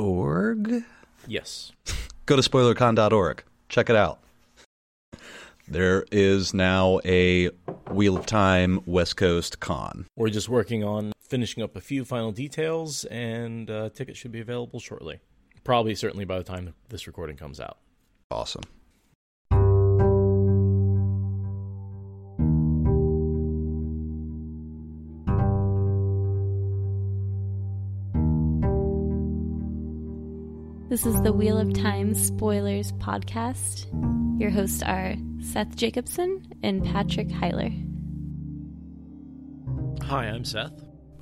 spoilercon.org. Yes. Go to spoilercon.org. Check it out. There is now a Wheel of Time West Coast con. We're just working on finishing up a few final details, and uh, tickets should be available shortly. Probably, certainly by the time this recording comes out. Awesome. This is the Wheel of Time Spoilers podcast. Your hosts are Seth Jacobson and Patrick Heiler. Hi, I'm Seth.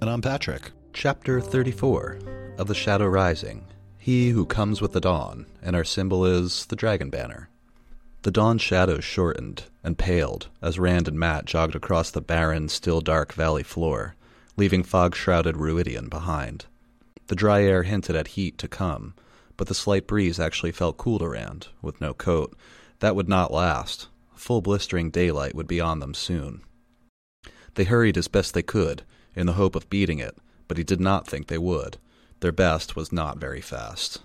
And I'm Patrick. Chapter 34 of The Shadow Rising He Who Comes with the Dawn, and our symbol is the Dragon Banner. The dawn shadows shortened and paled as Rand and Mat jogged across the barren, still dark valley floor, leaving fog shrouded Rhuidean behind. The dry air hinted at heat to come, but the slight breeze actually felt cool to Rand, with no coat. That would not last. Full blistering daylight would be on them soon. They hurried as best they could, in the hope of beating it, but he did not think they would. Their best was not very fast.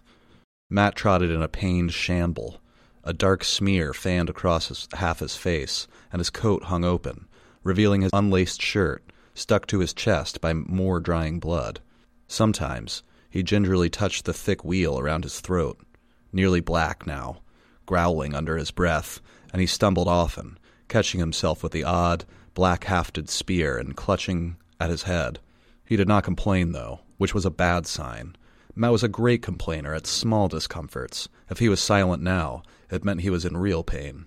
Mat trotted in a pained shamble. A dark smear fanned across his, half his face, and his coat hung open, revealing his unlaced shirt, stuck to his chest by more drying blood. Sometimes he gingerly touched the thick wheel around his throat, nearly black now, growling under his breath, and he stumbled often, catching himself with the odd, black hafted spear and clutching at his head. He did not complain, though, which was a bad sign. Mat was a great complainer at small discomforts. If he was silent now, it meant he was in real pain.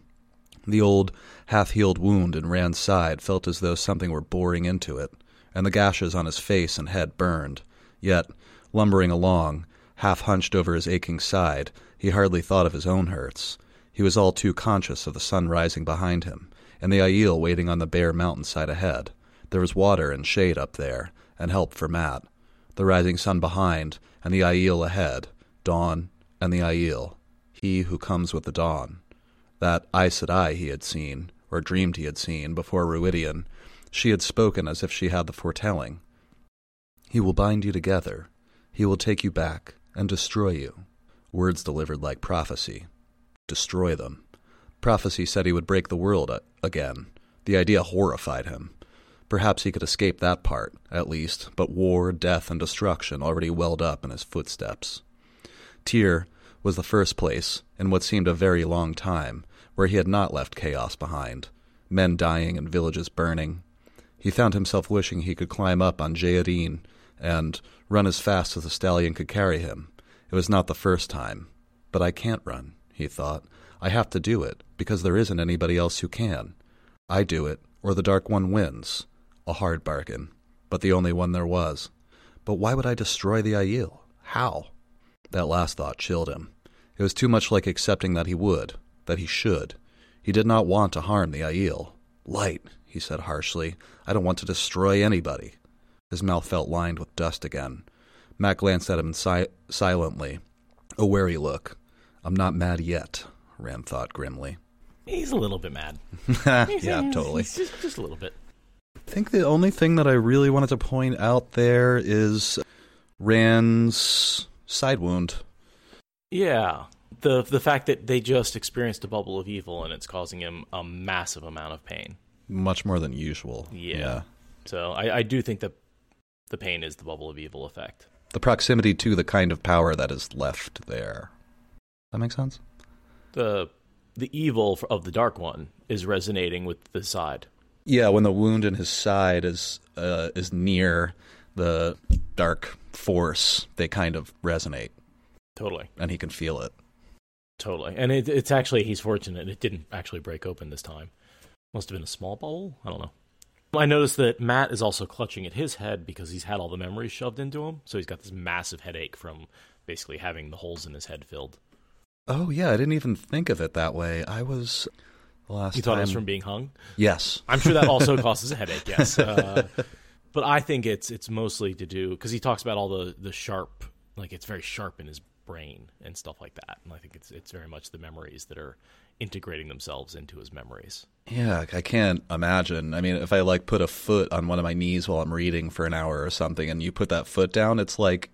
The old, half healed wound in Rand's side felt as though something were boring into it, and the gashes on his face and head burned. Yet, lumbering along, half hunched over his aching side, he hardly thought of his own hurts. He was all too conscious of the sun rising behind him, and the Aiel waiting on the bare mountainside ahead. There was water and shade up there, and help for Mat. The rising sun behind, and the Aiel ahead. Dawn and the Aiel. He who comes with the dawn. That Aes Sedai he had seen, or dreamed he had seen, before Rhuidean, she had spoken as if she had the foretelling. He will bind you together. He will take you back and destroy you. Words delivered like prophecy. Destroy them. Prophecy said he would break the world uh, again. The idea horrified him. Perhaps he could escape that part, at least, but war, death, and destruction already welled up in his footsteps. Tear was the first place, in what seemed a very long time, where he had not left chaos behind men dying and villages burning. He found himself wishing he could climb up on Jeade'en and run as fast as the stallion could carry him. It was not the first time. But I can't run, he thought. I have to do it, because there isn't anybody else who can. I do it, or the Dark One wins. A hard bargain, but the only one there was. But why would I destroy the Aiel? How? That last thought chilled him. It was too much like accepting that he would, that he should. He did not want to harm the Aiel. Light, he said harshly. I don't want to destroy anybody. His mouth felt lined with dust again. Mat glanced at him si- silently, a wary look. I'm not mad yet, Rand thought grimly. He's a little bit mad. yeah, totally. Just, just a little bit. I think the only thing that I really wanted to point out there is Rand's side wound. Yeah. The the fact that they just experienced a bubble of evil and it's causing him a massive amount of pain. Much more than usual. Yeah. So I, I do think that the pain is the bubble of evil effect. The proximity to the kind of power that is left there. That makes sense? The the evil of the dark one is resonating with the side. Yeah, when the wound in his side is uh, is near the dark force, they kind of resonate, Totally. and he can feel it. Totally. And it, it's actually he's fortunate it didn't actually break open this time. Must have been a small bubble. I don't know. I noticed that Mat is also clutching at his head because he's had all the memories shoved into him. So he's got this massive headache from basically having the holes in his head filled. Oh yeah, I didn't even think of it that way. I was last You thought time. it was from being hung? yes, I'm sure that also causes a headache. Yes, uh, but I think it's it's mostly to do because he talks about all the the sharp, like it's very sharp in his brain and stuff like that. And I think it's it's very much the memories that are integrating themselves into his memories. Yeah, I can't imagine. I mean, if I like put a foot on one of my knees while I'm reading for an hour or something and you put that foot down, it's like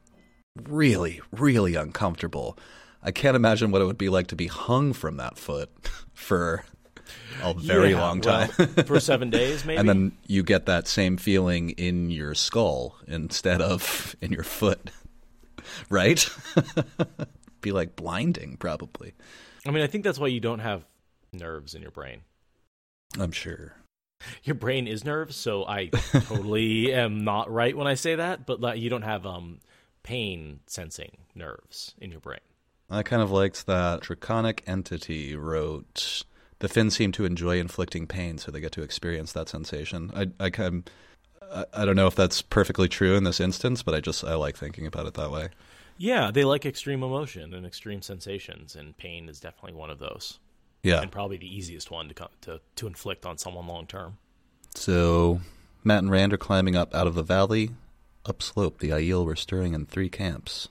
really, really uncomfortable. I can't imagine what it would be like to be hung from that foot for a very Yeah, long well, time. for seven days, maybe. and then you get that same feeling in your skull instead of in your foot. Right? be like blinding probably. I mean, I think that's why you don't have nerves in your brain. I'm sure. Your brain is nerves, so I totally am not right when I say that. But like, you don't have um pain sensing nerves in your brain. I kind of liked that Draconic Entity wrote the Finns seem to enjoy inflicting pain, so they get to experience that sensation. I, I kind I, I don't know if that's perfectly true in this instance, but I just I like thinking about it that way. Yeah, they like extreme emotion and extreme sensations, and pain is definitely one of those, Yeah. and probably the easiest one to co- to to inflict on someone long term. So Mat and Rand are climbing up out of the valley. Upslope, the Aiel were stirring in three camps.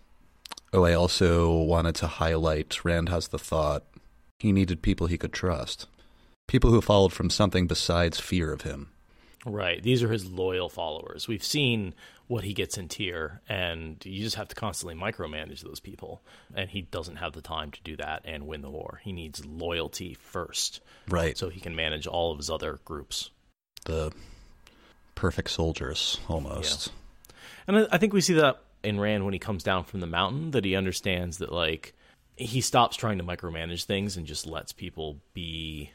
Oh, I also wanted to highlight Rand has the thought he needed people he could trust. People who followed from something besides fear of him. Right, these are his loyal followers. We've seen what he gets in Tear, and you just have to constantly micromanage those people. And he doesn't have the time to do that and win the war. He needs loyalty first, Right. so he can manage all of his other groups. the perfect soldiers almost. And I- I think we see that in Rand when he comes down from the mountain, that he understands that like he stops trying to micromanage things and just lets people be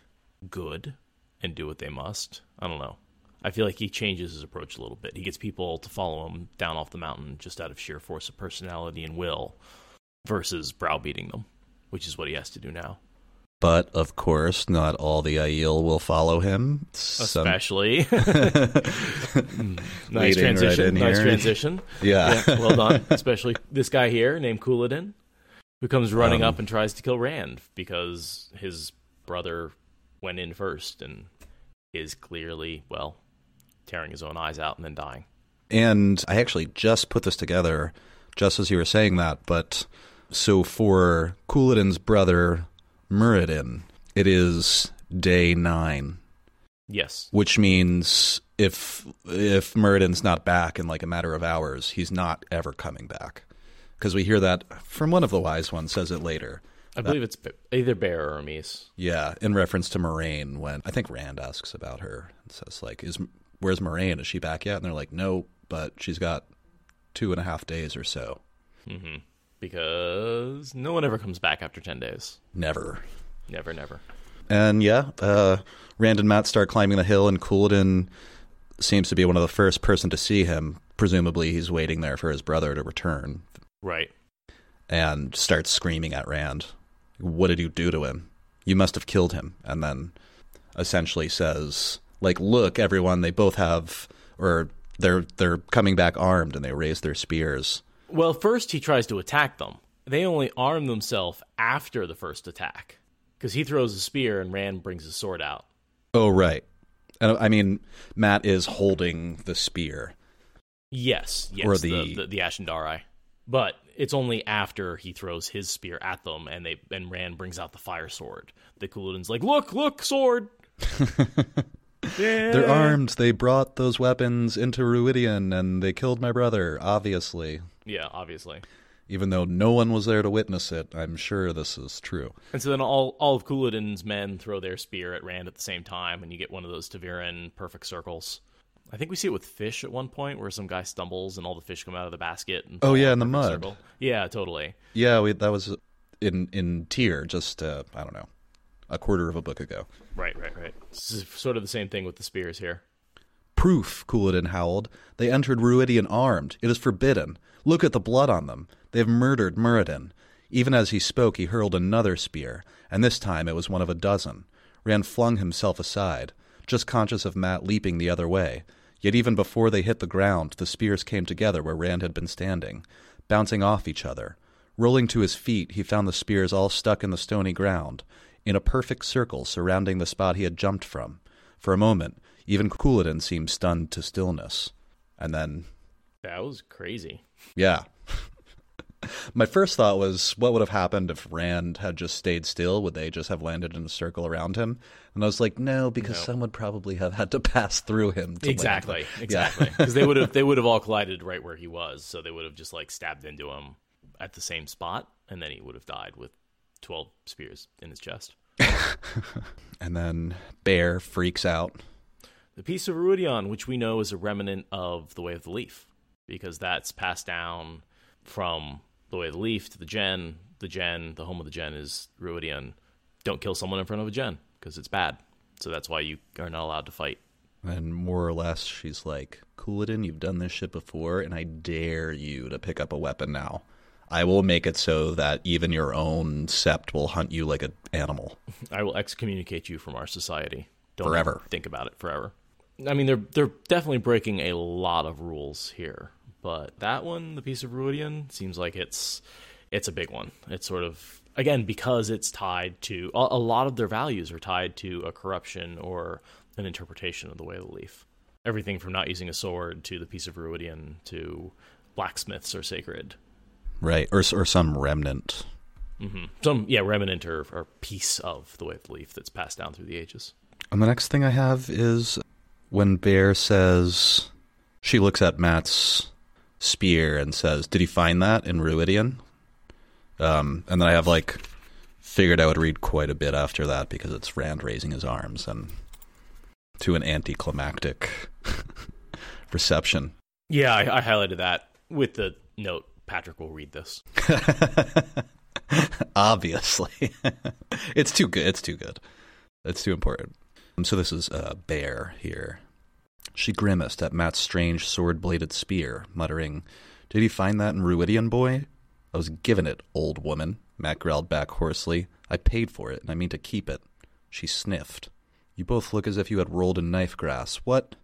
good and do what they must. I don't know. I feel like he changes his approach a little bit. He gets people to follow him down off the mountain just out of sheer force of personality and will versus browbeating them, which is what he has to do now. But of course, not all the Aiel will follow him. Some- Especially nice Leading transition. in nice here. transition. yeah. Yeah, well done. Especially this guy here named Couladin, who comes running Um, up and tries to kill Rand because his brother went in first and is clearly, well, tearing his own eyes out and then dying. And I actually just put this together just as you were saying that. But so for Couladin's brother, Muradin, it is day nine, Yes. which means if if Muradin's not back in like a matter of hours, he's not ever coming back. Because we hear that from one of the wise ones says it later. I believe it's either Bair or Amys. Yeah, in reference to Moiraine, when I think Rand asks about her and says like, "Is where's Moiraine? Is she back yet?" And they're like, "No, but she's got two and a half days or so. hmm Because no one ever comes back after 10 days. Never." Never, never. And yeah, uh, Rand and Mat start climbing the hill, and Couladin seems to be one of the first person to see him. Presumably, he's waiting there for his brother to return, Right. and starts screaming at Rand. What did you do to him? You must have killed him. And then essentially says, like, look, everyone, they both have, or they're they're coming back armed, and they raise their spears. Well, first he tries to attack them. They only arm themselves after the first attack. Because he throws a spear and Rand brings his sword out. Oh, right. And I mean, Mat is holding the spear. Yes, yes, Or the the- the, the, ashandarei. But it's only after he throws his spear at them and they and Rand brings out the fire sword that Couladin's like, "Look, look, sword." They're armed. They brought those weapons into Rhuidean and they killed my brother, obviously. Yeah, obviously. Even though no one was there to witness it, I'm sure this is true. And so then all all of Couladin's men throw their spear at Rand at the same time, and you get one of those ta'veren perfect circles. I think we see it with fish at one point, where some guy stumbles and all the fish come out of the basket. And Oh, yeah, in in the mud. circle. Yeah, totally. Yeah, we, that was in in Tear just uh, I don't know, a quarter of a book ago. Right, right, right. This is sort of the same thing with the spears here. Proof, Couladin howled. They entered Rhuidean armed. It is forbidden. Look at the blood on them. They have murdered Muradin. Even as he spoke, he hurled another spear, and this time it was one of a dozen. Rand flung himself aside, just conscious of Mat leaping the other way. Yet even before they hit the ground, the spears came together where Rand had been standing, bouncing off each other. Rolling to his feet, he found the spears all stuck in the stony ground, in a perfect circle surrounding the spot he had jumped from. For a moment, even Couladin seemed stunned to stillness. And then, That was crazy. yeah. My first thought was, what would have happened if Rand had just stayed still? Would they just have landed in a circle around him? And I was like, no, because No. some would probably have had to pass through him. Land. Exactly, Yeah. exactly. Because they would have they would have all collided right where he was, so they would have just like stabbed into him at the same spot, and then he would have died with twelve spears in his chest. And then Bair freaks out. The peace of Rhuidean, which we know is a remnant of the Way of the Leaf, because that's passed down from the Way of the Leaf to the Jenn. The Jenn, the home of the Jenn, is Rhuidean. Don't kill someone in front of a Jenn because it's bad. So that's why you are not allowed to fight. And more or less, she's like, Couladin, you've done this shit before, and I dare you to pick up a weapon now. I will make it so that even your own sept will hunt you like an animal. I will excommunicate you from our society. Don't Forever. think about it forever. I mean, they're they're definitely breaking a lot of rules here, but that one, the peace of Rhuidean, seems like it's it's a big one. It's sort of again because it's tied to a, a lot of their values are tied to a corruption or an interpretation of the way of the leaf. Everything from not using a sword to the peace of Rhuidean to blacksmiths are sacred. Right. Or, or some remnant. Some yeah, remnant or, or piece of the way of the leaf that's passed down through the ages. And the next thing I have is when Bair says, she looks at Mat's spear and says, Did he find that in Rhuidean? Um, and then I have like figured I would read quite a bit after that because it's Rand raising his arms and to an anticlimactic reception. Yeah, I, I highlighted that with the note. Patrick will read this. Obviously. it's too good. It's too good. It's too important. Um, So this is uh, Bair here. She grimaced at Mat's strange sword bladed spear, muttering, Did he find that in Rhuidean, boy? I was given it, old woman, Mat growled back hoarsely. I paid for it, and I mean to keep it. She sniffed. You both look as if you had rolled in knife grass. What?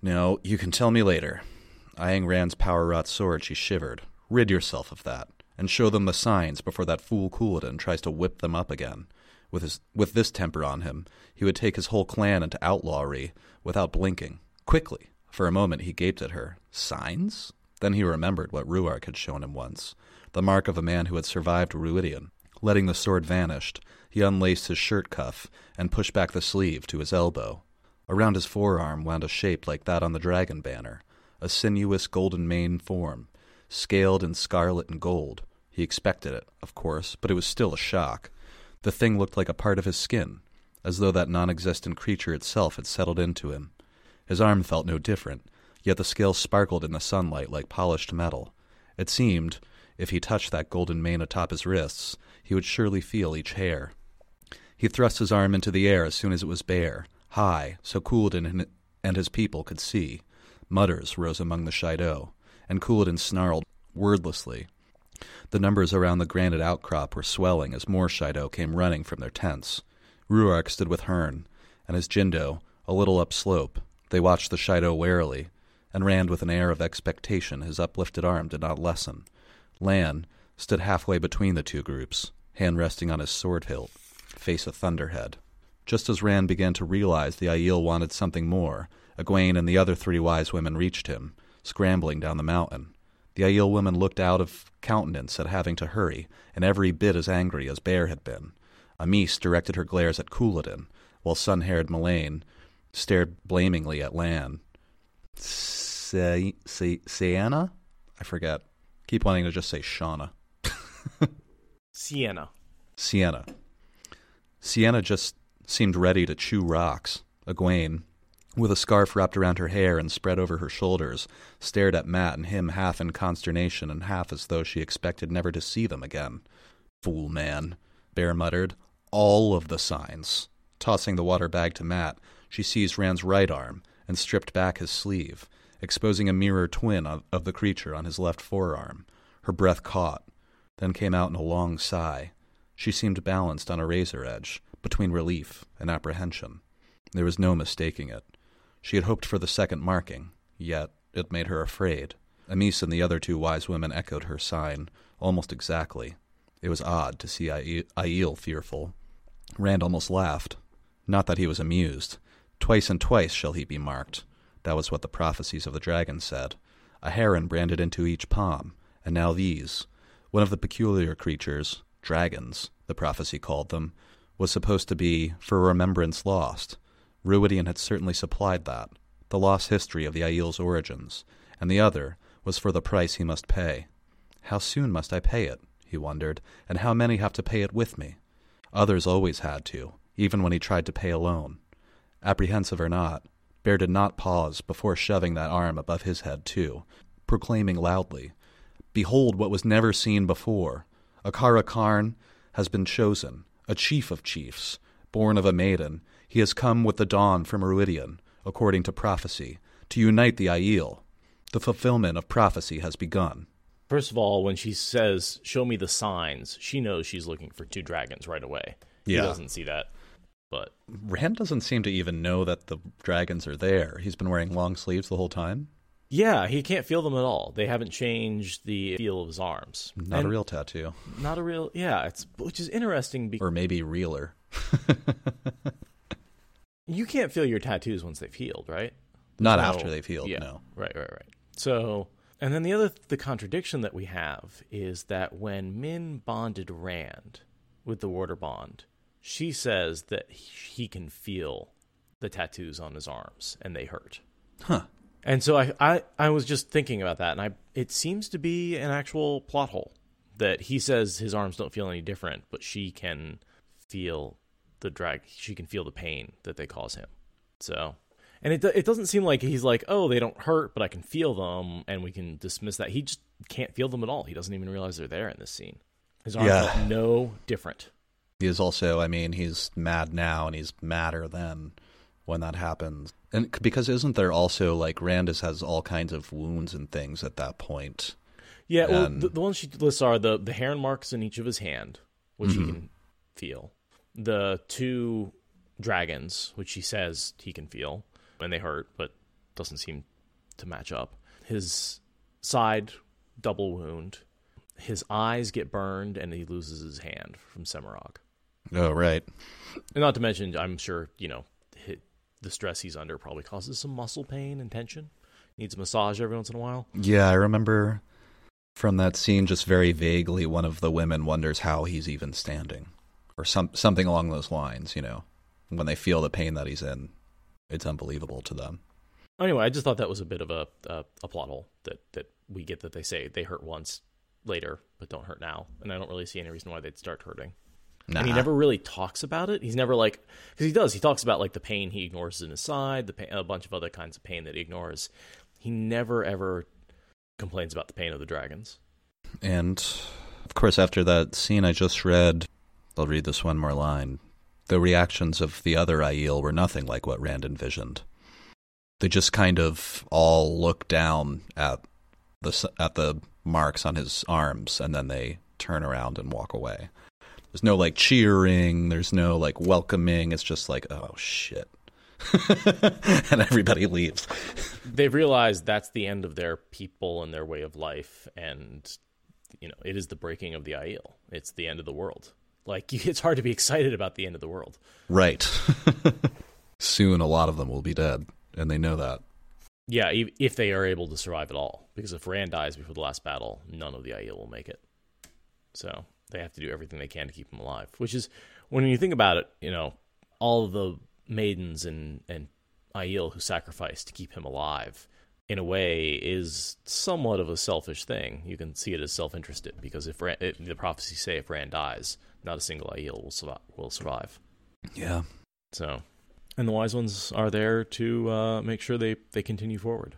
No, you can tell me later. Eyeing Rand's power wrought sword, she shivered. Rid yourself of that, and show them the signs before that fool Couladin tries to whip them up again. With his with this temper on him, he would take his whole clan into outlawry without blinking. Quickly, for a moment he gaped at her. Signs? Then he remembered what Rhuarc had shown him once, the mark of a man who had survived Rhuidean. Letting the sword vanish, he unlaced his shirt cuff and pushed back the sleeve to his elbow. Around his forearm wound a shape like that on the dragon banner, a sinuous golden mane form, scaled in scarlet and gold. He expected it, of course, but it was still a shock. The thing looked like a part of his skin, as though that non existent creature itself had settled into him. His arm felt no different, yet the scales sparkled in the sunlight like polished metal. It seemed, if he touched that golden mane atop his wrists, he would surely feel each hair. He thrust his arm into the air as soon as it was bare, high, so Couladin and his people could see. Mutters rose among the Shaido, and Couladin snarled wordlessly. The numbers around the granite outcrop were swelling as more Shaido came running from their tents. Rhuarc stood with Heirn, and his Jindo, a little upslope. They watched the Shaido warily, and Rand with an air of expectation his uplifted arm did not lessen. Lan stood halfway between the two groups, hand resting on his sword hilt, face a thunderhead. Just as Rand began to realize the Aiel wanted something more, Egwene and the other three wise women reached him, scrambling down the mountain. The Aiel women looked out of countenance at having to hurry, and every bit as angry as Bair had been. Amys directed her glares at Couladin, while sun-haired Melaine stared blamingly at Lan. Say, say, Sienna? I forget. Keep wanting to just say Shauna. Sienna. Sienna. Sienna just seemed ready to chew rocks. Egwene, with a scarf wrapped around her hair and spread over her shoulders, stared at Mat and him half in consternation and half as though she expected never to see them again. Fool man, Bair muttered. All of the signs. Tossing the water bag to Mat, she seized Rand's right arm and stripped back his sleeve, exposing a mirror twin of, of the creature on his left forearm. Her breath caught, then came out in a long sigh. She seemed balanced on a razor edge, between relief and apprehension. There was no mistaking it. She had hoped for the second marking, yet it made her afraid. Amys and the other two wise women echoed her sign, almost exactly. It was odd to see Aiel fearful. Rand almost laughed. Not that he was amused. Twice and twice shall he be marked. That was what the prophecies of the dragon said. A heron branded into each palm, and now these. One of the peculiar creatures, dragons, the prophecy called them, was supposed to be for remembrance lost. Rhuidean had certainly supplied that, the lost history of the Aiel's origins, and the other was for the price he must pay. How soon must I pay it? he wondered, and how many have to pay it with me? Others always had to, even when he tried to pay alone. Apprehensive or not, Bair did not pause before shoving that arm above his head, too, proclaiming loudly, Behold what was never seen before! Car'a'carn has been chosen, a chief of chiefs, born of a maiden. He has come with the dawn from Rhuidean, according to prophecy, to unite the Aiel. The fulfillment of prophecy has begun. First of all, when she says, "Show me the signs," she knows she's looking for two dragons right away. Yeah. He doesn't see that, but Rand doesn't seem to even know that the dragons are there. He's been wearing long sleeves the whole time. yeah, he can't feel them at all. They haven't changed the feel of his arms. Not And a real tattoo. not a real. Yeah, it's which is interesting Or maybe realer. you can't feel your tattoos once they've healed, right? Not No. after they've healed, Yeah. no. Right, right, right. So, and then the other the contradiction that we have is that when Min bonded Rand with the Warder bond, she says that he can feel the tattoos on his arms and they hurt. Huh. And so I, I, I was just thinking about that, and I it seems to be an actual plot hole that he says his arms don't feel any different, but she can feel the drag. She can feel the pain that they cause him. So, and it it doesn't seem like he's like, oh, they don't hurt, but I can feel them, and we can dismiss that. He just can't feel them at all. He doesn't even realize they're there in this scene. His arms Yeah. no different. He is also, I mean, he's mad now and he's madder then when that happens. And because isn't there also, like, Randis has all kinds of wounds and things at that point? Yeah, well, the, the ones she lists are the the heron marks in each of his hand, which he mm-hmm. can feel. The two dragons, which he says he can feel, and they hurt, but doesn't seem to match up. His side double wound. His eyes get burned, and he loses his hand from Semirhage. Oh, right. And not to mention, I'm sure you know the stress he's under probably causes some muscle pain and tension. Needs a massage every once in a while. Yeah, I remember from that scene just very vaguely one of the women wonders how he's even standing or some something along those lines, you know. When they feel the pain that he's in, it's unbelievable to them. Anyway, I just thought that was a bit of a a, a plot hole that that we get that they say they hurt once later but don't hurt now, and I don't really see any reason why they'd start hurting. Nah. And he never really talks about it. He's never like because he does. He talks about like the pain he ignores in his side, the pain, a bunch of other kinds of pain that he ignores. He never ever complains about the pain of the dragons. And of course, after that scene I just read, I'll read this one more line. The reactions of the other Aiel were nothing like what Rand envisioned. They just kind of all look down at the at the marks on his arms, and then they turn around and walk away. There's no like cheering. There's no like welcoming. It's just like, oh shit, and everybody leaves. They've realized that's the end of their people and their way of life, and you know it is the breaking of the Aiel. It's the end of the world. Like it's hard to be excited about the end of the world. Right. Soon, a lot of them will be dead, and they know that. Yeah, if they are able to survive at all. Because if Rand dies before the last battle, none of the Aiel will make it. So they have to do everything they can to keep him alive. Which is, when you think about it, you know, all the maidens and, and Aiel who sacrificed to keep him alive, in a way, is somewhat of a selfish thing. You can see it as self interested, because if Rand, it, the prophecies say if Rand dies, not a single Aiel will survive. Will survive. Yeah. So, and the wise ones are there to uh, make sure they, they continue forward.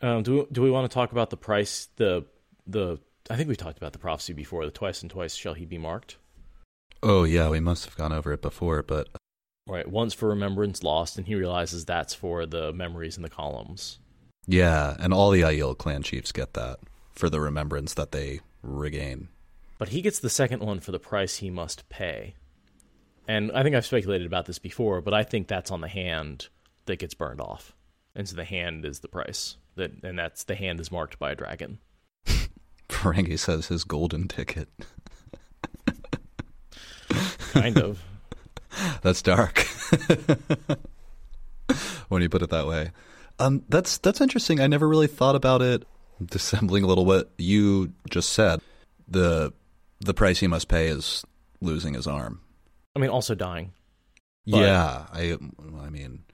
Um, do do we want to talk about the price? The the I think we talked about the prophecy before. The twice and twice shall he be marked. Oh, yeah, we must have gone over it before, but Right, once for remembrance lost, and he realizes that's for the memories in the columns. yeah, and all the Aiel clan chiefs get that for the remembrance that they regain. But he gets the second one for the price he must pay. And I think I've speculated about this before, but I think that's on the hand that gets burned off. And so the hand is the price. That and that's the hand is marked by a dragon. Ferengi says his golden ticket. Kind of. That's dark. when you put it that way. Um, that's that's interesting. I never really thought about it. Dissembling a little what you just said. The the price he must pay is losing his arm. I mean also dying. But- yeah, I I mean,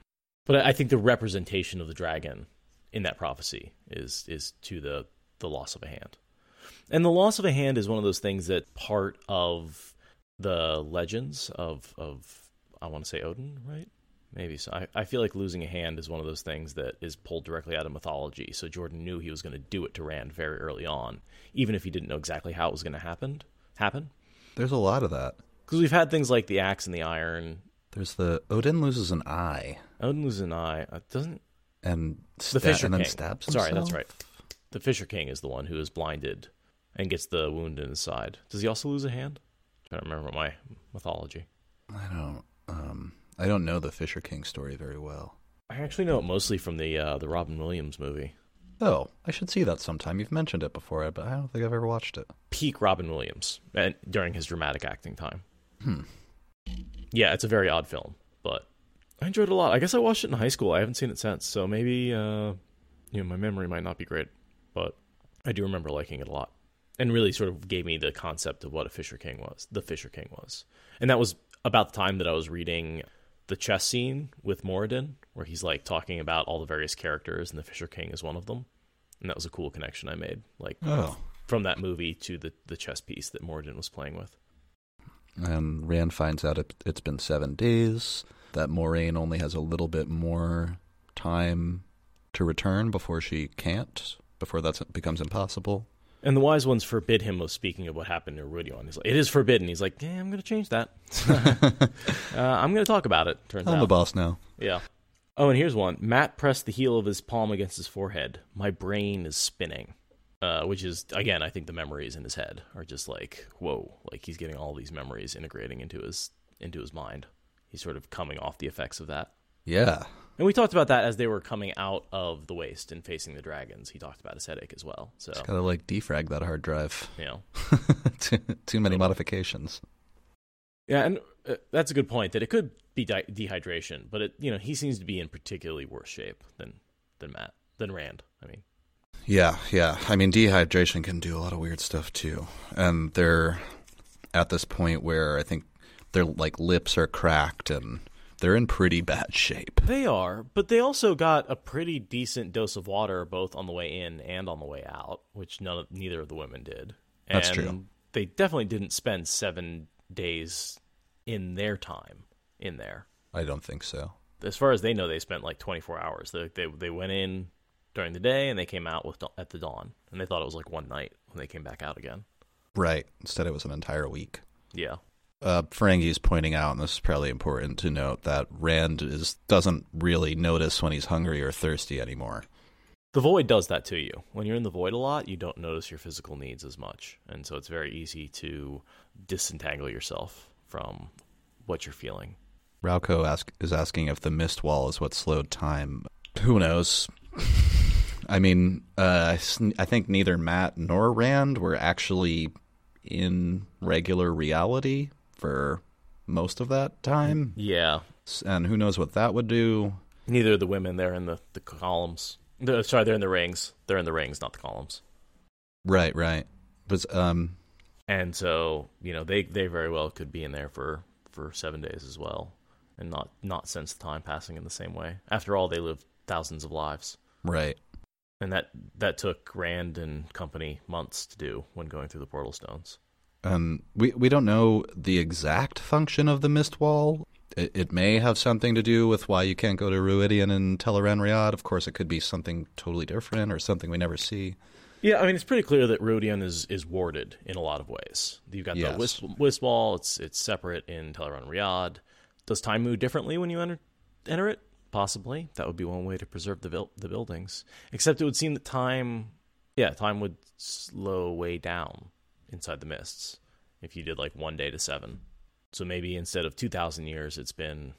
But I I think the representation of the dragon in that prophecy is is to the the loss of a hand. And the loss of a hand is one of those things that part of the legends of of I want to say Odin, right? Maybe so. I, I feel like losing a hand is one of those things that is pulled directly out of mythology. So Jordan knew he was going to do it to Rand very early on, even if he didn't know exactly how it was going to happen. Happen there's a lot of that. because we've had things like the axe and the iron. There's the Odin loses an eye Odin loses an eye. Uh, doesn't and the Fisher and then King. stabs Sorry, that's right. The Fisher King is the one who is blinded and gets the wound in his side. Does he also lose a hand? I don't remember my mythology. I don't um I don't know the Fisher King story very well. I actually know it mostly from the uh, the Robin Williams movie. Oh, I should see that sometime. You've mentioned it before, but I don't think I've ever watched it. Peak Robin Williams and during his dramatic acting time. Hmm. Yeah, it's a very odd film, but I enjoyed it a lot. I guess I watched it in high school. I haven't seen it since, so maybe uh, you know my memory might not be great, but I do remember liking it a lot, and really sort of gave me the concept of what a Fisher King was. The Fisher King was, and that was about the time that I was reading the chess scene with Moridin, where he's like talking about all the various characters, and the Fisher King is one of them, and that was a cool connection I made, like Oh. from that movie to the the chess piece that Moridin was playing with. And Rand finds out it, it's been seven days, that Moiraine only has a little bit more time to return before she can't, before that becomes impossible. And the wise ones forbid him of speaking of what happened to Rhuidean. He's like, it is forbidden. He's like, yeah, I'm going to change that. uh, I'm going to talk about it. Turns out. I'm out, the boss now. yeah. Oh, and here's one. Mat pressed the heel of his palm against his forehead. My brain is spinning. Uh, which is again, I think the memories in his head are just like, whoa, like he's getting all these memories integrating into his into his mind. He's sort of coming off the effects of that. Yeah. And we talked about that as they were coming out of the waste and facing the dragons. He talked about his headache as well. So, Gotta like defrag that hard drive. you know, too, too many modifications. Yeah, and uh, that's a good point. That it could be di- dehydration, but it, you know, he seems to be in particularly worse shape than than Mat than Rand. I mean, Yeah, yeah. I mean, dehydration can do a lot of weird stuff too. And they're at this point where I think their like lips are cracked and they're in pretty bad shape. they are, but they also got a pretty decent dose of water both on the way in and on the way out, which none of, neither of the women did. That's true. They definitely didn't spend seven days in their time in there. I don't think so. As far as they know, they spent like 24 hours. They they, they went in during the day and they came out with at the dawn, and they thought it was like one night when they came back out again. Right. Instead, it was an entire week. Yeah. Uh, Ferengi's pointing out, and this is probably important to note, that Rand is doesn't really notice when he's hungry or thirsty anymore. The void does that to you. When you're in the void a lot, you don't notice your physical needs as much. And so it's very easy to disentangle yourself from what you're feeling. Rauko ask, is asking if the mist wall is what slowed time. Who knows? I mean, uh, I think neither Mat nor Rand were actually in regular reality for most of that time. Yeah. And who knows what that would do? Neither of the women there in the, the columns. The, sorry, they're in the rings. They're in the rings, not the columns. Right, right. But um, And so, you know, they they very well could be in there for for seven days as well, and not not sense the time passing in the same way. After all, they lived thousands of lives, right. and that that took Rand and company months to do when going through the portal stones. Um, we we don't know the exact function of the mist wall. It, it may have something to do with why you can't go to Rhuidean and Tel'aran'rhiod. Of course, it could be something totally different or something we never see. Yeah, I mean, it's pretty clear that Rhuidean is is warded in a lot of ways. You've got Yes. the Wisp, Wisp Wall; it's it's separate in Riyadh. Does time move differently when you enter enter it? Possibly. That would be one way to preserve the the buildings. Except it would seem that time, yeah, time would slow way down inside the mists if you did like one day to seven. So maybe instead of two thousand years, it's been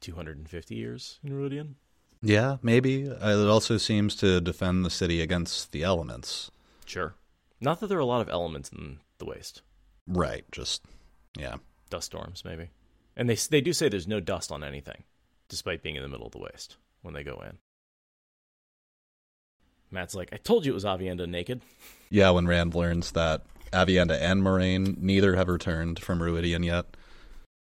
two hundred and fifty years in Rhuidean. Yeah, maybe. Uh, It also seems to defend the city against the elements. Sure. Not that there are a lot of elements in the waste. Right. Just yeah. dust storms, maybe. And they they do say there's no dust on anything, despite being in the middle of the waste when they go in. Mat's like, I told you it was Aviendha naked. Yeah, when Rand learns that Aviendha and Moiraine neither have returned from Rhuidean yet.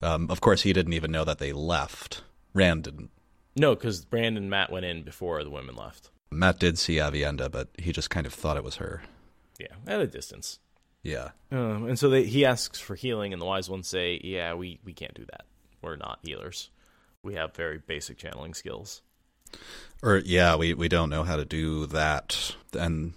Um, of course, he didn't even know that they left. Rand didn't. No, because Brandon and Mat went in before the women left. Mat did see Aviendha, but he just kind of thought it was her. Yeah, at a distance. Yeah. Um, and so they, he asks for healing, and the wise ones say, "Yeah, we we can't do that. We're not healers. We have very basic channeling skills." Or yeah, we we don't know how to do that. And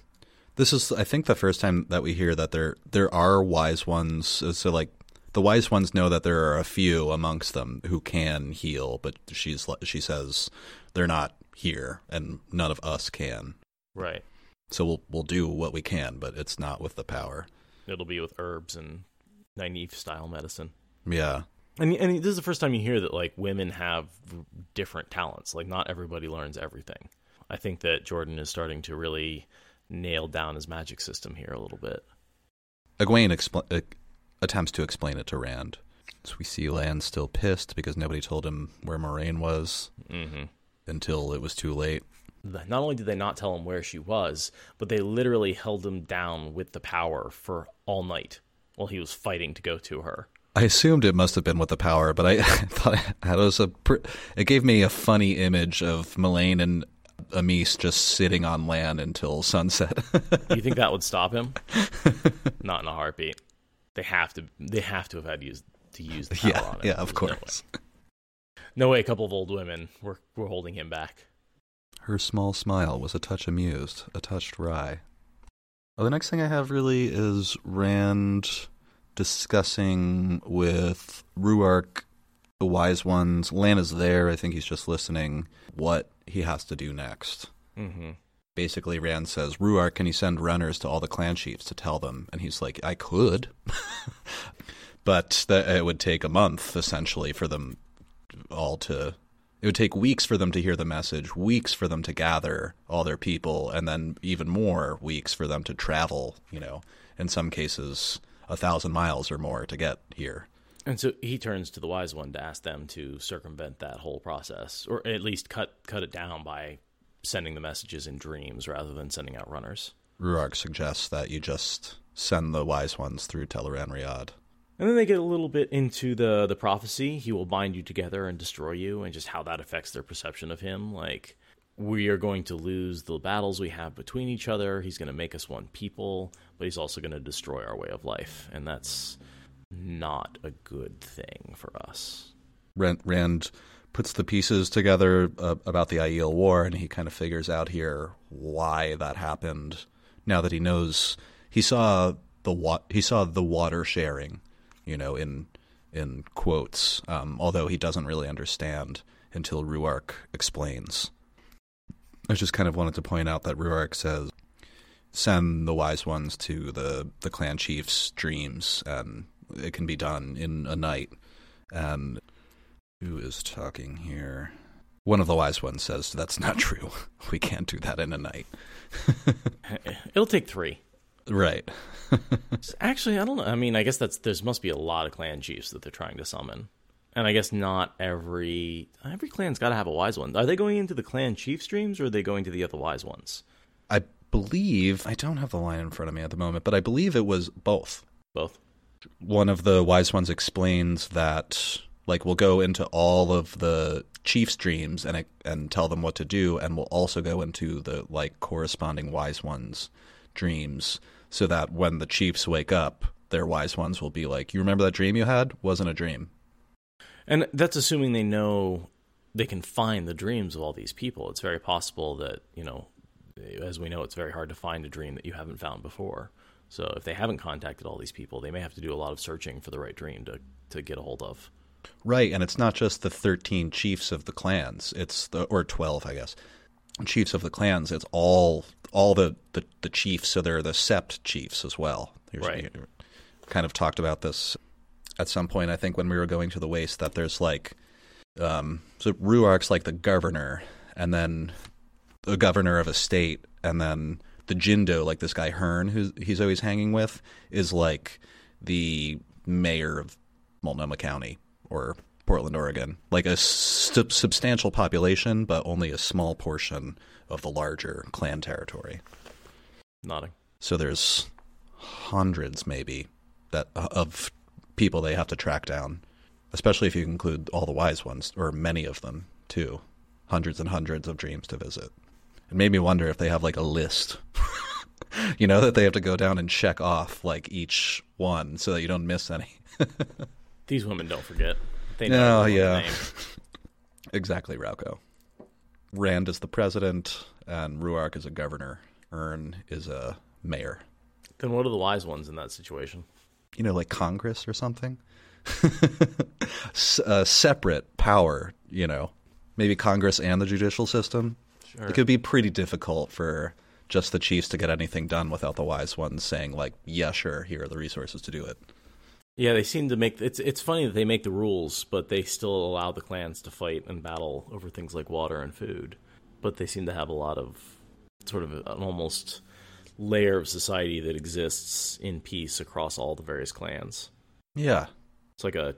this is I think the first time that we hear that there there are wise ones. So, like the wise ones know that there are a few amongst them who can heal, but she's she says they're not here and none of us can. Right. So we'll we'll do what we can, but it's not with the power. It'll be with herbs and Nynaeve style medicine. Yeah. And and this is the first time you hear that like women have different talents. Like not everybody learns everything. I think that Jordan is starting to really nail down his magic system here a little bit. Egwene expl- uh, attempts to explain it to Rand. So we see Lan still pissed because nobody told him where Moiraine was hmm until it was too late. Not only did they not tell him where she was, but they literally held him down with the power for all night while he was fighting to go to her. I assumed it must have been with the power, but I thought it was a. Pr- it gave me a funny image of Melaine and Amys just sitting on Lan until sunset. You think that would stop him? Not in a heartbeat. They have to. They have to have had used to use the power yeah, on it. yeah, of There's no way. course. No way. A couple of old women were were holding him back. Her small smile was a touch amused, a touch wry. Well, the next thing I have really is Rand discussing with Rhuarc, the wise ones. Lan is there. I think he's just listening. What he has to do next. Mm-hmm. basically Rand says, Rhuarc, can you send runners to all the clan chiefs to tell them? And he's like, I could. but that it would take a month, essentially, for them all to. It would take weeks for them to hear the message, weeks for them to gather all their people, and then even more weeks for them to travel, you know, in some cases, a thousand miles or more to get here. And so he turns to the wise one to ask them to circumvent that whole process, or at least cut cut it down by sending the messages in dreams rather than sending out runners. Rhuarc suggests that you just send the wise ones through Teleran Riyadh. And then they get a little bit into the the prophecy. He will bind you together and destroy you, and just how that affects their perception of him. Like we are going to lose the battles we have between each other. He's going to make us one people, but he's also going to destroy our way of life, and that's not a good thing for us. Rand, Rand puts the pieces together uh, about the Aiel War, and he kind of figures out here why that happened. Now that he knows, he saw the wa- he saw the water sharing, you know, in in quotes. Um, although he doesn't really understand until Rhuarc explains. I just kind of wanted to point out that Rhuarc says, "Send the wise ones to the the clan chiefs' dreams, and it can be done in a night." And who is talking here? One of the wise ones says, That's not true. We can't do that in a night. It'll take three. Right. Actually, I don't know. I mean, I guess that's there must be a lot of clan chiefs that they're trying to summon, And I guess not every every clan's got to have a wise one. Are they going into the clan chief streams or are they going to the other wise ones? I believe I don't have the line in front of me at the moment, but I believe it was both. Both. One of the wise ones explains that like we'll go into all of the chief's dreams and and tell them what to do, and we'll also go into the like corresponding wise ones dreams, so that when the chiefs wake up, their wise ones will be like, "You remember that dream you had? Wasn't a dream." And that's assuming they know they can find the dreams of all these people. It's very possible that, you know, as we know, it's very hard to find a dream that you haven't found before. So if they haven't contacted all these people, they may have to do a lot of searching for the right dream to, to get a hold of. Right, and it's not just the 13 chiefs of the clans. It's the or 12, I guess. Chiefs of the clans, it's all all the the, the chiefs, so they're the sept chiefs as well. Here's, Right. Kind of talked about this at some point I think when we were going to the waste that there's like um so Rhuarc's like the governor and then the governor of a state and then the Jindo, like this guy Heirn who he's always hanging with, is like the mayor of Multnomah County or Portland, Oregon. Like a substantial population, but only a small portion of the larger clan territory. Nodding. So there's hundreds, maybe, that of people they have to track down, especially if you include all the wise ones, or many of them too. Hundreds and hundreds of dreams to visit. It made me wonder if they have like a list, you know, that they have to go down and check off like each one so that you don't miss any. These women don't forget. They No, know oh, everyone's yeah. exactly, Rauco. Rand is the president, and Rhuarc is a governor. Heirn is a mayor. Then what are the wise ones in that situation? you know, like Congress or something. S- a separate power, you know, maybe Congress and the judicial system. Sure. It could be pretty difficult for just the chiefs to get anything done without the wise ones saying, like, yeah, sure, here are the resources to do it. Yeah, they seem to make it's it's funny that they make the rules, but they still allow the clans to fight and battle over things like water and food. But they seem to have a lot of sort of an almost layer of society that exists in peace across all the various clans. Yeah. It's like a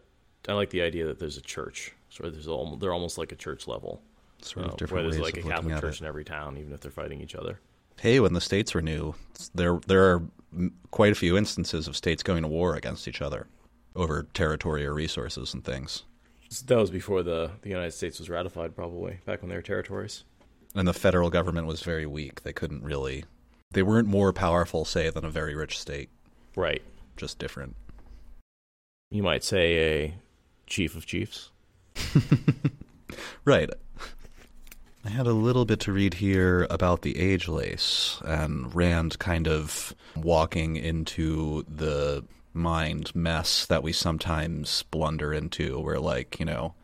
I like the idea that there's a church. So there's al- they're almost like a church level. Sort uh, of different where there's ways like of a looking Catholic at church it. in every town, even if they're fighting each other. Hey, when the states were new, there there are quite a few instances of states going to war against each other over territory or resources and things. That was before the the United States was ratified, probably back when they were territories. And the federal government was very weak. They couldn't really they weren't more powerful, say, than a very rich state. Right. Just different. You might say a chief of chiefs. Right. I had a little bit to read here about the age lace and Rand kind of walking into the mind mess that we sometimes blunder into, where, like, you know,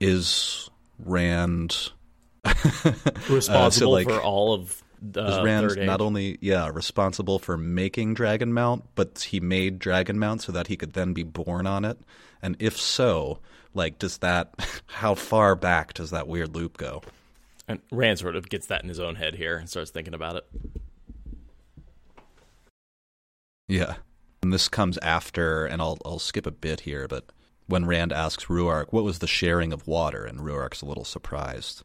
is Rand uh, responsible like, for all of the is Rand not only yeah responsible for making Dragon Mount, but he made Dragon Mount so that he could then be born on it? And if so, like, does that how far back does that weird loop go? And Rand sort of gets that in his own head here and starts thinking about it. Yeah. And this comes after, and I'll I'll skip a bit here, but when Rand asks Rhuarc what was the sharing of water, and Rhuarc's a little surprised.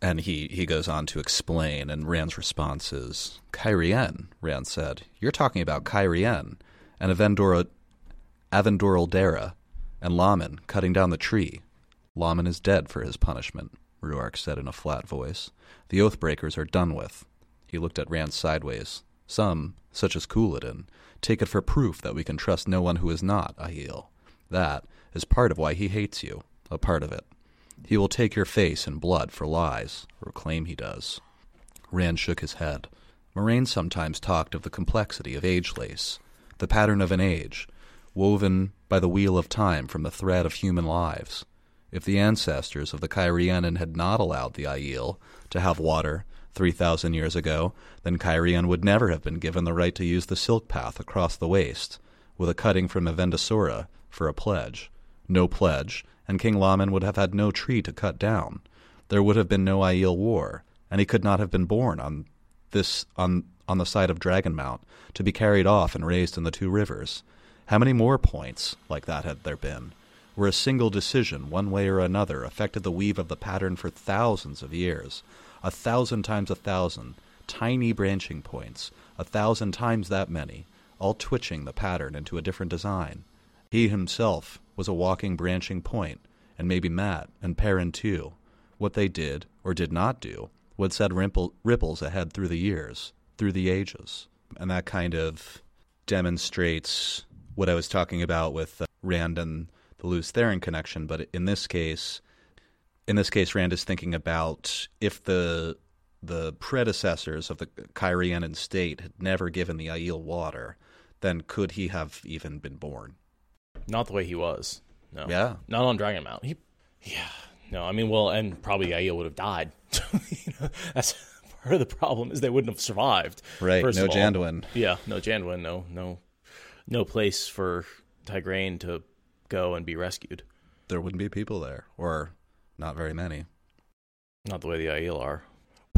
And he, he goes on to explain, and Rand's response is, Cairhien, Rand said. You're talking about Cairhien, and Avendora, Avendoraldera, and Laman cutting down the tree. Laman is dead for his punishment, Rhuarc said in a flat voice. The Oathbreakers are done with. He looked at Rand sideways. Some, such as Couladin, take it for proof that we can trust no one who is not Aiel. That is part of why he hates you, a part of it. He will take your face and blood for lies, or claim he does. Rand shook his head. Moiraine sometimes talked of the complexity of age lace, the pattern of an age, woven by the wheel of time from the thread of human lives. If the ancestors of the Cairhienin had not allowed the Aiel to have water three thousand years ago, then Cairhien would never have been given the right to use the silk path across the waste, with a cutting from Avendesora for a pledge. No pledge, and King Laman would have had no tree to cut down. There would have been no Aiel war, and he could not have been born on this on on the side of Dragon Mount to be carried off and raised in the two rivers. How many more points like that had there been? Where a single decision, one way or another, affected the weave of the pattern for thousands of years. A thousand times a thousand, tiny branching points, a thousand times that many, all twitching the pattern into a different design. He himself was a walking branching point, and maybe Mat and Perrin too. What they did or did not do would set ripple, ripples ahead through the years, through the ages. And that kind of demonstrates what I was talking about with uh, Rand and the Lews Therin connection. But in this case, in this case, Rand is thinking about if the the predecessors of the Cairhienin state had never given the Aiel water, then could he have even been born? Not the way he was. No. Yeah. Not on Dragon Mount. He, yeah. No, I mean, well, and probably Aiel would have died. you know, that's part of the problem is they wouldn't have survived. Right. first no. Janduin. Yeah. No Janduin. No. No. No place for Tigraine to go and be rescued. There wouldn't be people there, or not very many. Not the way the Aiel are.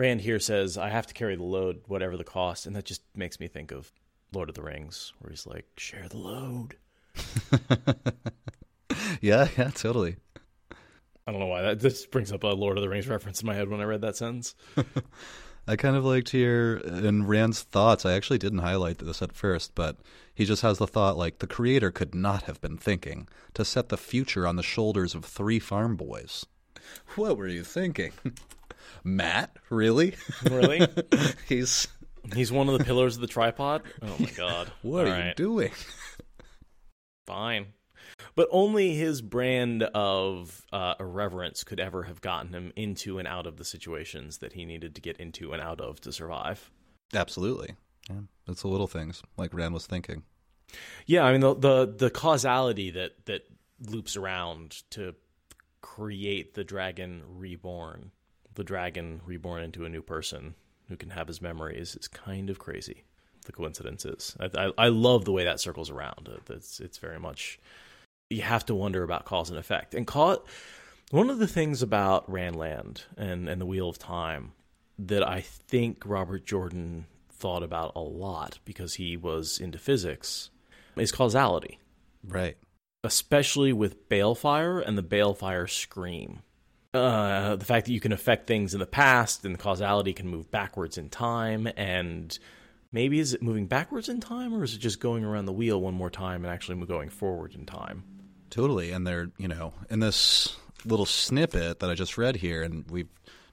Rand here says, I have to carry the load, whatever the cost. And that just makes me think of Lord of the Rings, where he's like, share the load. Yeah, yeah, totally. I don't know why that this brings up a Lord of the Rings reference in my head when I read that sentence. I kind of liked here in Rand's thoughts. I actually didn't highlight this at first, but he just has the thought like the creator could not have been thinking to set the future on the shoulders of three farm boys. What were you thinking? Mat, really? Really? He's He's one of the pillars of the tripod? Oh my god. what All are you doing? Fine. But only his brand of uh, irreverence could ever have gotten him into and out of the situations that he needed to get into and out of to survive. Absolutely. Yeah, it's the little things like Rand was thinking. Yeah, I mean the the, the causality that that loops around to create the dragon reborn, the dragon reborn into a new person who can have his memories is kind of crazy. The coincidences. I, I, I love the way that circles around. It's it's very much you have to wonder about cause and effect. And call one of the things about Randland and and the Wheel of Time that I think Robert Jordan thought about a lot because he was into physics is causality Right. especially with balefire and the balefire scream. Uh, the fact that you can affect things in the past and the causality can move backwards in time, and maybe is it moving backwards in time or is it just going around the wheel one more time and actually going forward in time? Totally. And they're, you know, in this little snippet that I just read here, and we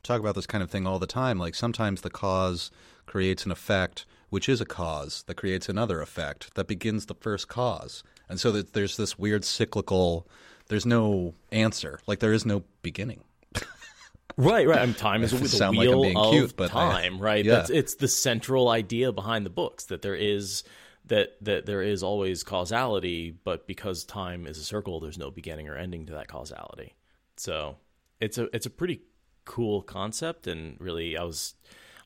talk about this kind of thing all the time. Like sometimes the cause creates an effect, which is a cause that creates another effect that begins the first cause. And so that there's this weird cyclical, there's no answer. Like there is no beginning. Right, right. I mean, time is the like wheel being of cute, but I- time, right? yeah. That's it's the central idea behind the books that there is that that there is always causality, but because time is a circle, there's no beginning or ending to that causality. So it's a it's a pretty cool concept, and really, I was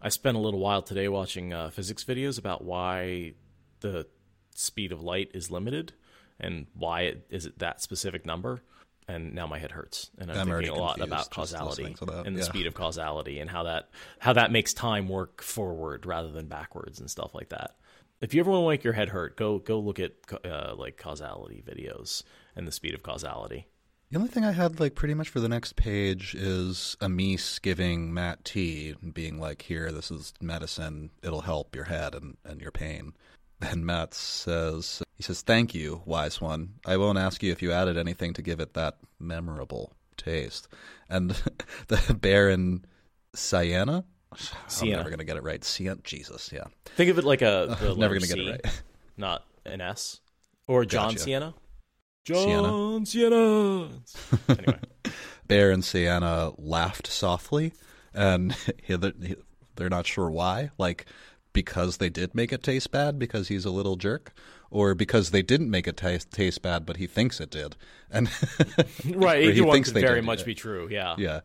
I spent a little while today watching uh, physics videos about why the speed of light is limited and why it is it that specific number. And now my head hurts. And I'm, I'm thinking a lot about causality and the yeah. speed of causality and how that how that makes time work forward rather than backwards and stuff like that. If you ever want to make your head hurt, go go look at uh, like causality videos and the speed of causality. The only thing I had like pretty much for the next page is Amys giving Mat tea and being like, "Here, this is medicine. It'll help your head and, and your pain." And Mat says, "He says, thank you, wise one. I won't ask you if you added anything to give it that memorable taste." And the Baron Sienna, I'm never gonna get it right. Sienna, Jesus, yeah, Think of it like a the never gonna get it right. not an S or John Gotcha. Sienna. John Sienna. anyway, Bair and Seana laughed softly, and they're not sure why. Like, because they did make it taste bad because he's a little jerk, or because they didn't make it taste, taste bad but he thinks it did. And right? He could thinks very much be true. Yeah. yeah,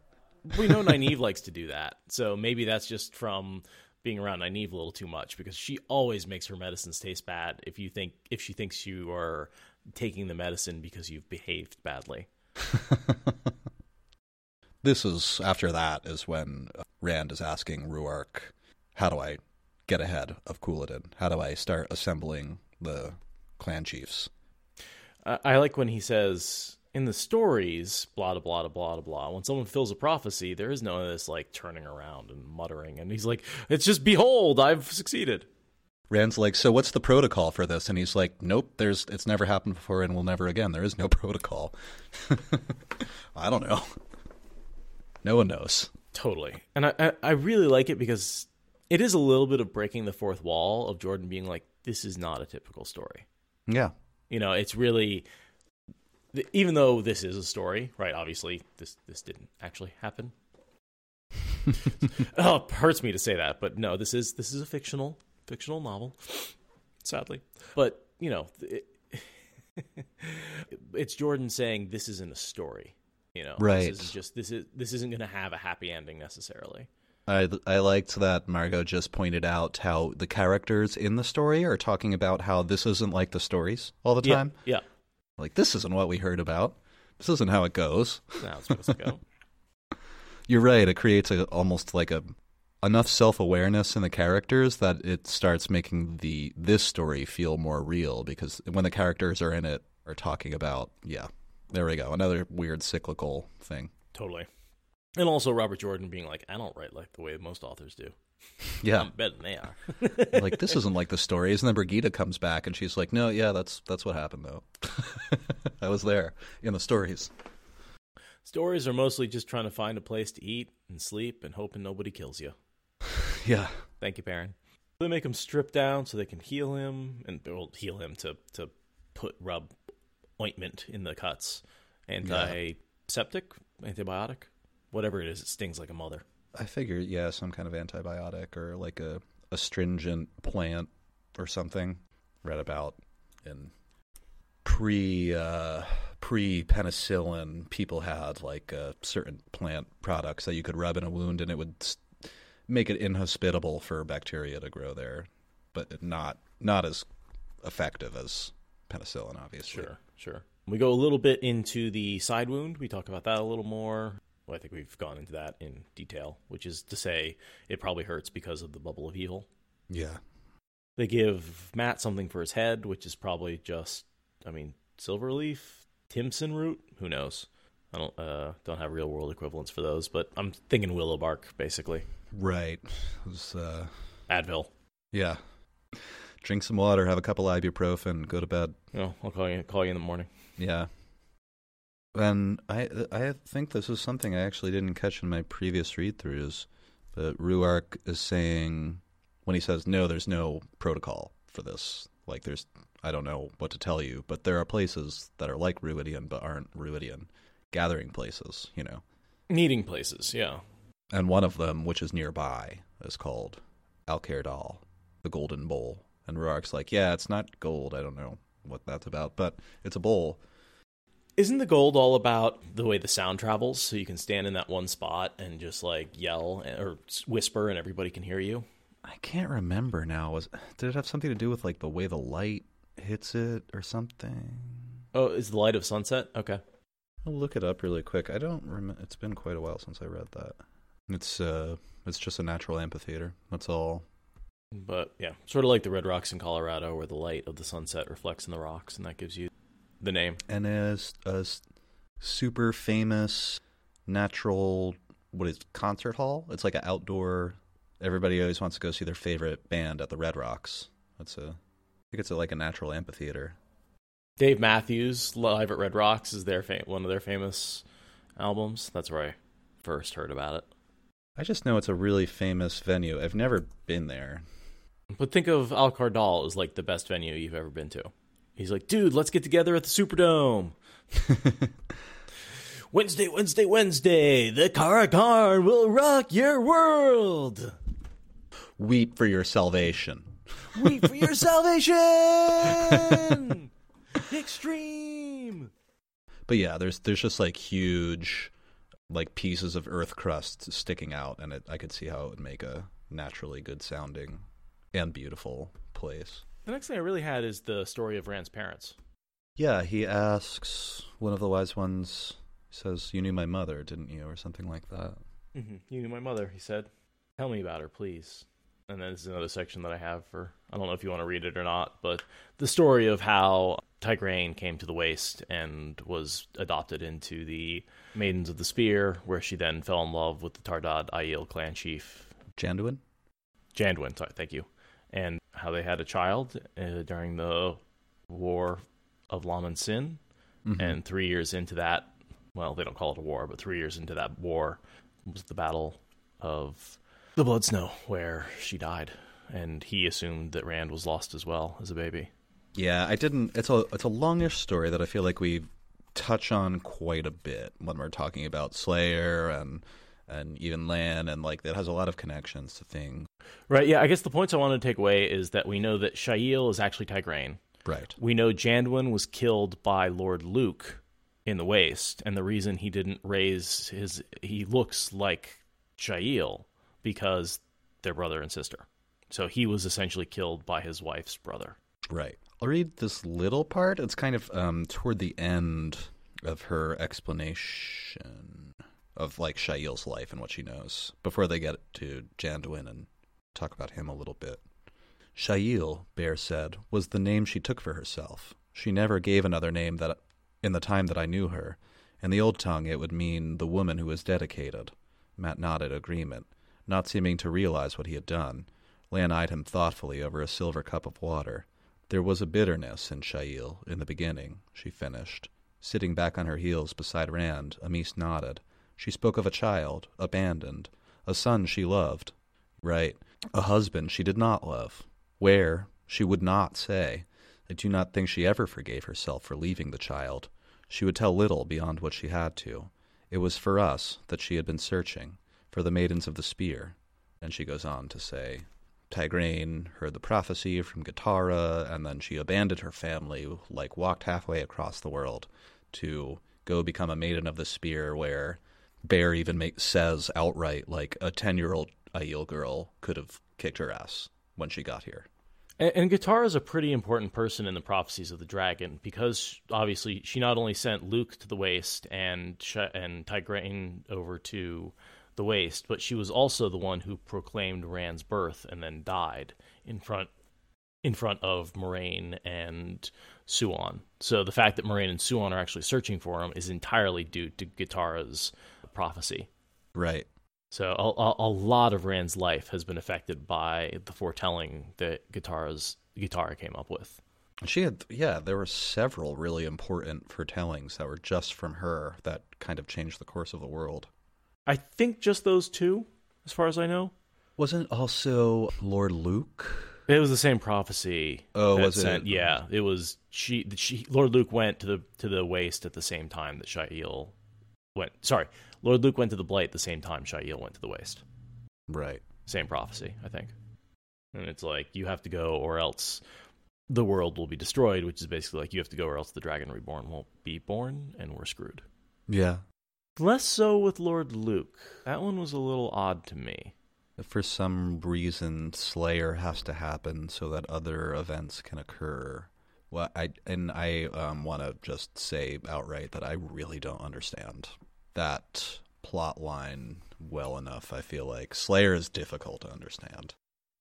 we know Nynaeve likes to do that, so maybe that's just from being around Nynaeve a little too much because she always makes her medicines taste bad. If you think if she thinks you are taking the medicine because you've behaved badly. this is after that is when Rand is asking Rhuarc, "How do I get ahead of Couladin? How do I start assembling the clan chiefs?" I, I like when he says in the stories, blah blah blah blah blah blah. When someone fills a prophecy, there is none of this like turning around and muttering, and he's like, "It's just behold, I've succeeded." Rand's like, so what's the protocol for this? And he's like, nope, there's it's never happened before and will never again. There is no protocol. I don't know. No one knows. Totally. And I, I, I really like it because it is a little bit of breaking the fourth wall of Jordan being like, this is not a typical story. Yeah. You know, it's really, even though this is a story, right? Obviously, this this didn't actually happen. oh, it hurts me to say that, but no, this is this is a fictional fictional novel, sadly. But you know, it, it's Jordan saying this isn't a story. You know, Right. This is just this is this isn't going to have a happy ending necessarily. I I liked that Margot just pointed out how the characters in the story are talking about how this isn't like the stories all the time. Yeah, Like this isn't what we heard about. This isn't how it goes. yeah. Now it's supposed to go. You're right. It creates a, almost like a enough self awareness in the characters that it starts making the this story feel more real because when the characters are in it are talking about yeah, there we go, another weird cyclical thing. Totally. And also Robert Jordan being like, I don't write like the way most authors do. Yeah, I'm better than they are. like this isn't like the stories. And then Brigida comes back and she's like, no, yeah, that's that's what happened though. I was there in the stories. Stories are mostly just trying to find a place to eat and sleep and hoping nobody kills you. Yeah, Thank you, Baron. They make him strip down so they can heal him and well, heal him to to put rub ointment in the cuts, antiseptic, antibiotic, whatever it is. It stings like a mother. I figure yeah, some kind of antibiotic or like a astringent plant or something. Read about in pre uh, pre penicillin, people had like uh, certain plant products that you could rub in a wound and it would make it inhospitable for bacteria to grow there, but not not as effective as penicillin, obviously. Sure, sure. We go a little bit into the side wound. We talk about that a little more. Well, I think we've gone into that in detail, which is to say it probably hurts because of the bubble of evil. Yeah. They give Mat something for his head, which is probably just, I mean, silverleaf, Timson root. Who knows? I don't uh, don't have real world equivalents for those, but I'm thinking willow bark, basically. Right. It was, uh, Advil. yeah. Drink some water, have a couple ibuprofen, go to bed. Know, I'll call you call you in the morning. Yeah. And I I think this is something I actually didn't catch in my previous read throughs. That Rhuarc is saying when he says no, there's no protocol for this. Like there's I don't know what to tell you, but there are places that are like Rhuidean but aren't Rhuidean. Gathering places, you know. Meeting places, yeah. And one of them, which is nearby, is called Alcair Dal, the Golden Bowl. And Rhuarc's like, yeah, it's not gold. I don't know what that's about, but it's a bowl. Isn't the gold all about the way the sound travels? So you can stand in that one spot and just like yell or whisper, and everybody can hear you. I can't remember now. Was did it have something to do with like the way the light hits it or something? Oh, is the light of sunset? Okay. I'll look it up really quick. I don't remember. It's been quite a while since I read that. It's uh, it's just a natural amphitheater. That's all. But yeah, sort of like the Red Rocks in Colorado, where the light of the sunset reflects in the rocks, and that gives you the name. And as a s- super famous natural what is it, concert hall? It's like an outdoor. Everybody always wants to go see their favorite band at the Red Rocks. That's a. I think it's a, like a natural amphitheater. Dave Matthews live at Red Rocks is their fam- one of their famous albums. That's where I first heard about it. I just know it's a really famous venue. I've never been there. But think of Alcair Dal as like the best venue you've ever been to. He's like, dude, let's get together at the Superdome. Wednesday, Wednesday, Wednesday, the Car'a'carn will rock your world. Weep for your salvation. Weep for your salvation. Extreme. But yeah, there's there's just like huge, like pieces of earth crust sticking out, and it, I could see how it would make a naturally good sounding and beautiful place. The next thing I really had is the story of Rand's parents. Yeah, he asks one of the wise ones. Says, "You knew my mother, didn't you?" or something like that. Mm-hmm. You knew my mother, he said. Tell me about her, please. And then there's another section that I have for, I don't know if you want to read it or not, but the story of how Tigraine came to the waste and was adopted into the Maidens of the Spear, where she then fell in love with the Taardad Aiel clan chief, Janduin. Janduin, sorry, thank you. And how they had a child uh, during the War of Laman Sin. Mhm. And three years into that, well, they don't call it a war, but three years into that war was the Battle of the Blood Snow, where she died. And he assumed that Rand was lost as well as a baby. Yeah, I didn't. It's a it's a longish story that I feel like we touch on quite a bit when we're talking about Slayer and and even Lan, and like that has a lot of connections to things. Right, yeah, I guess the points I wanted to take away is that we know that Shaiel is actually Tigraine. Right. We know Janduin was killed by Lord Luc in the Waste, and the reason he didn't raise his he looks like Shaiel because they're brother and sister. So he was essentially killed by his wife's brother. Right. I'll read this little part. It's kind of um, toward the end of her explanation of like Shaiel's life and what she knows before they get to Janduin and talk about him a little bit. Shaiel, Bair said, was the name she took for herself. She never gave another name that in the time that I knew her. In the old tongue it would mean the woman who is dedicated. Mat nodded agreement, not seeming to realize what he had done. Lan eyed him thoughtfully over a silver cup of water. There was a bitterness in Shaiel in the beginning, she finished. Sitting back on her heels beside Rand, Amys nodded. She spoke of a child, abandoned, a son she loved. Right, a husband she did not love. Where, she would not say. I do not think she ever forgave herself for leaving the child. She would tell little beyond what she had to. It was for us that she had been searching, for the maidens of the spear. And she goes on to say, Tigraine heard the prophecy from Gitara, and then she abandoned her family, like walked halfway across the world to go become a maiden of the spear, where Bair even make, says outright, like a 10 year old Aiel girl could have kicked her ass when she got here. And, and is a pretty important person in the prophecies of the dragon because obviously she not only sent Luc to the waste and and Tigraine over to the waste, but she was also the one who proclaimed Rand's birth and then died in front in front of Moiraine and Siuan. So the fact that Moiraine and Siuan are actually searching for him is entirely due to Gitara's prophecy. Right. So a, a, a lot of Rand's life has been affected by the foretelling that Gitara's Guitar came up with. She had, yeah, there were several really important foretellings that were just from her that kind of changed the course of the world. I think just those two, as far as I know. Wasn't also Lord Luc? It was the same prophecy. Oh, was it? Yeah, it was. She, she, Lord Luc went to the to the waste at the same time that Shaiel went. Sorry, Lord Luc went to the blight the same time Shaiel went to the waste. Right. Same prophecy, I think. And it's like you have to go, or else the world will be destroyed. Which is basically like you have to go, or else the dragon reborn won't be born, and we're screwed. Yeah. Less so with Lord Luc. That one was a little odd to me. For some reason, Slayer has to happen so that other events can occur. Well, I and I um, want to just say outright that I really don't understand that plot line well enough. I feel like Slayer is difficult to understand,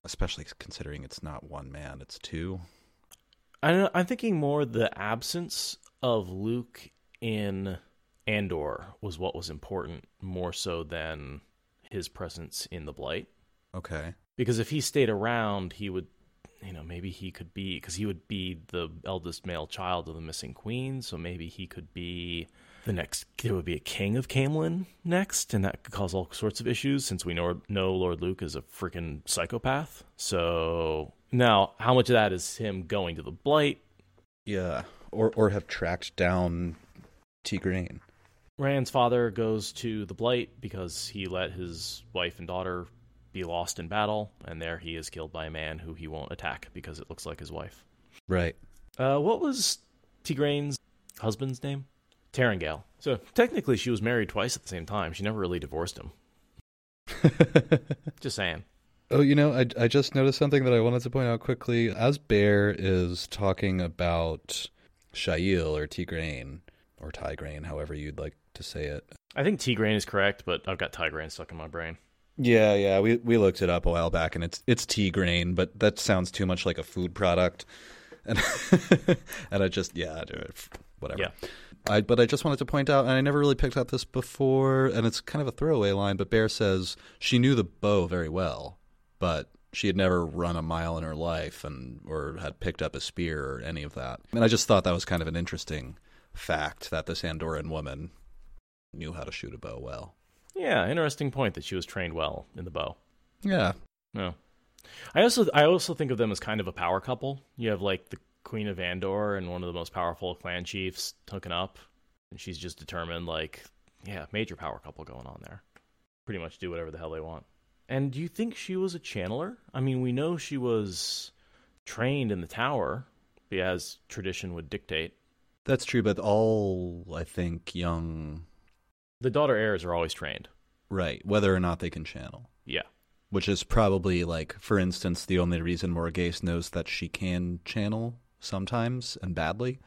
especially considering it's not one man; it's two. I I'm thinking more the absence of Luc in Andor was what was important more so than his presence in the Blight. Okay. Because if he stayed around, he would, you know, maybe he could be, because he would be the eldest male child of the missing queen, so maybe he could be the next, there would be a king of Caemlyn next, and that could cause all sorts of issues since we know, know Lord Luc is a freaking psychopath. So now, how much of that is him going to the Blight? Yeah, or or have tracked down Tigraine. Rand's father goes to the Blight because he let his wife and daughter be lost in battle, and there he is killed by a man who he won't attack because it looks like his wife. Right. Uh, what was Tigraine's husband's name? Taringail. So technically, she was married twice at the same time. She never really divorced him. Just saying. Oh, you know, I, I just noticed something that I wanted to point out quickly. As Bair is talking about Shaiel or Tigraine, or Tigraine, however you'd like to say it. I think Tigraine is correct, but I've got Tigraine stuck in my brain. Yeah, yeah, we we looked it up a while back, and it's it's Tigraine, but that sounds too much like a food product, and and I just yeah, whatever. Yeah. I, but I just wanted to point out, and I never really picked up this before, and it's kind of a throwaway line, but Bair says she knew the bow very well, but she had never run a mile in her life and or had picked up a spear or any of that. And I just thought that was kind of an interesting fact that this Andorian woman knew how to shoot a bow well. Yeah, interesting point that she was trained well in the bow. Yeah. No. I also I also think of them as kind of a power couple. You have like the Queen of Andor and one of the most powerful clan chiefs hooking up, and she's just determined like, yeah, major power couple going on there. Pretty much do whatever the hell they want. And do you think she was a channeler? I mean, we know she was trained in the tower, as tradition would dictate. That's true, but all I think young the daughter heirs are always trained. Right, whether or not they can channel. Yeah. Which is probably like, for instance, the only reason Morgase knows that she can channel sometimes and badly.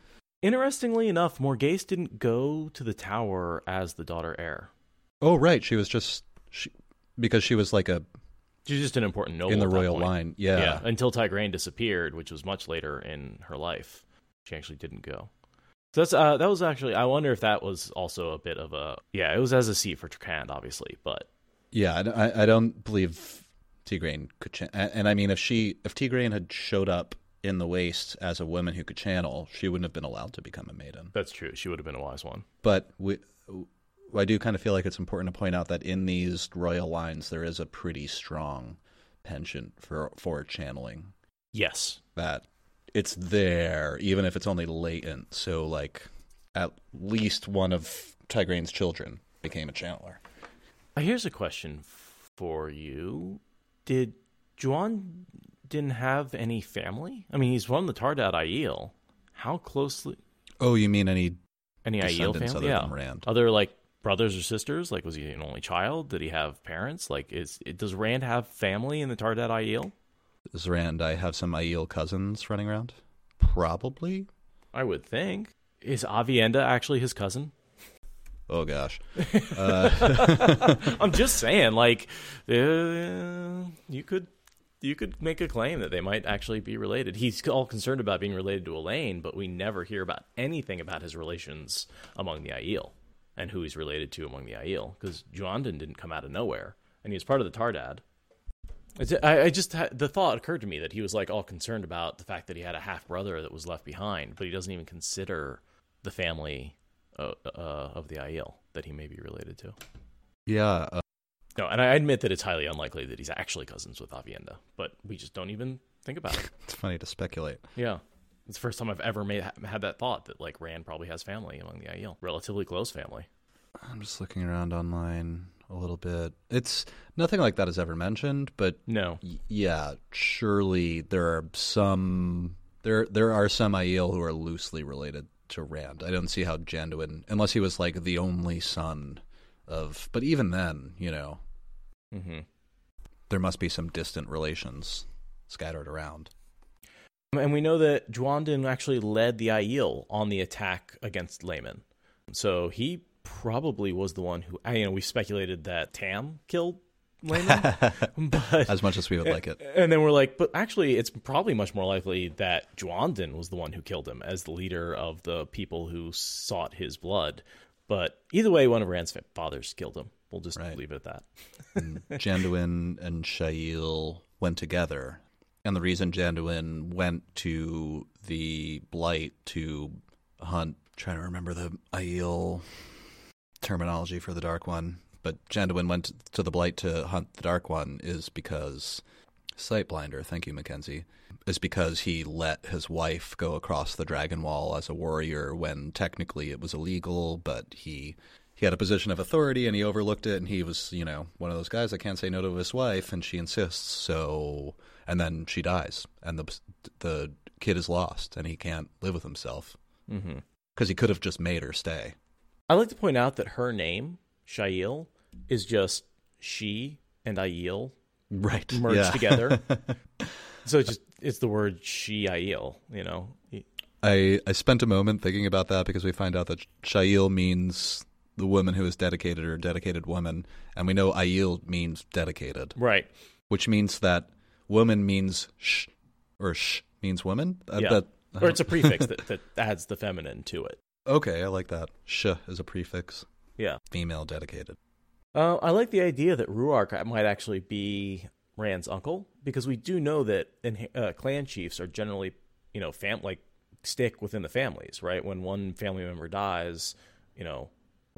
Interestingly enough, Morgase didn't go to the tower as the daughter heir. Oh, right. She was just she because she was like a She's just an important noble in the royal point. line. Yeah. Yeah, until Tigraine disappeared, which was much later in her life. She actually didn't go. So that's uh, that was actually. I wonder if that was also a bit of a yeah. It was as a seat for Trakand, obviously, but Yeah, I, I- I don't believe Tigraine could channel. And I mean, if she if Tigraine had showed up in the Waste as a woman who could channel, she wouldn't have been allowed to become a maiden. that's true. She would have been a wise one. But we, I do kind of feel like it's important to point out that in these royal lines, there is a pretty strong penchant for for channeling. Yes, That it's there, even if it's only latent. So, like, at least one of Tigraine's children became a channeler. Uh, Here's a question for you: Did Juan didn't have any family? I mean, he's from the Taardad Aiel. How closely Oh, you mean any any Aiel family? other yeah, than Rand. other like brothers or sisters? Like, was he an only child? Did he have parents? Like, is does Rand have family in the Taardad Aiel? Rand, I have some Aiel cousins running around. Probably. I would think. Is Aviendha actually his cousin? Oh gosh. I'm just saying, like, uh, you could you could make a claim that they might actually be related. He's all concerned about being related to Elayne, but we never hear about anything about his relations among the Aiel and who he's related to among the Aiel, because Janduin didn't come out of nowhere, and he was part of the Taardad. I, I just had, the thought occurred to me that he was like all concerned about the fact that he had a half brother that was left behind, but he doesn't even consider the family uh, uh, of the Aiel that he may be related to. Yeah. No, and I admit that it's highly unlikely that he's actually cousins with Aviendha, but we just don't even think about it. it's funny to speculate. yeah. It's the first time I've ever made had that thought that like Rand probably has family among the Aiel, relatively close family. I'm just looking around online a little bit. It's nothing like that is ever mentioned, but No, y- yeah, surely there are some there there are some Aiel who are loosely related to Rand. I don't see how Janduin, unless he was like the only son of, but even then, you know, hmm there must be some distant relations scattered around. And we know that Janduin actually led the Aiel on the attack against Laman. So he probably was the one who, you know, we speculated that Tam killed Laman. but, As much as we would like it. and then we're like, but actually, it's probably much more likely that Janduin was the one who killed him as the leader of the people who sought his blood. But either way, one of Rand's fathers killed him. We'll just Right. leave it at that. Janduin and Shaiel went together. And the reason Janduin went to the Blight to hunt, trying to remember the Aiel terminology for the Dark One, but Janduin went to the Blight to hunt the Dark One is because Sightblinder, thank you, Mackenzie, is because he let his wife go across the Dragon Wall as a warrior when technically it was illegal, but he he had a position of authority and he overlooked it and he was, you know, one of those guys that can't say no to his wife and she insists, so and then she dies and the the kid is lost and he can't live with himself mm-hmm. because he could have just made her stay. I like to point out that her name, Shaiel, is just she and Aiel Right. merged yeah. together. so it's just it's the word she Aiel, you know. I, I spent a moment thinking about that because we find out that Shaiel means the woman who is dedicated or dedicated woman, and we know Aiel means dedicated, Right. which means that woman means sh or sh means woman. I Yeah. bet- Or it's a prefix that, that adds the feminine to it. okay, I like that. Sh is a prefix, Yeah. female dedicated. Uh, I like the idea that Rhuarc might actually be Rand's uncle because we do know that in, uh, clan chiefs are generally, you know, fam like stick within the families, right? When one family member dies, you know,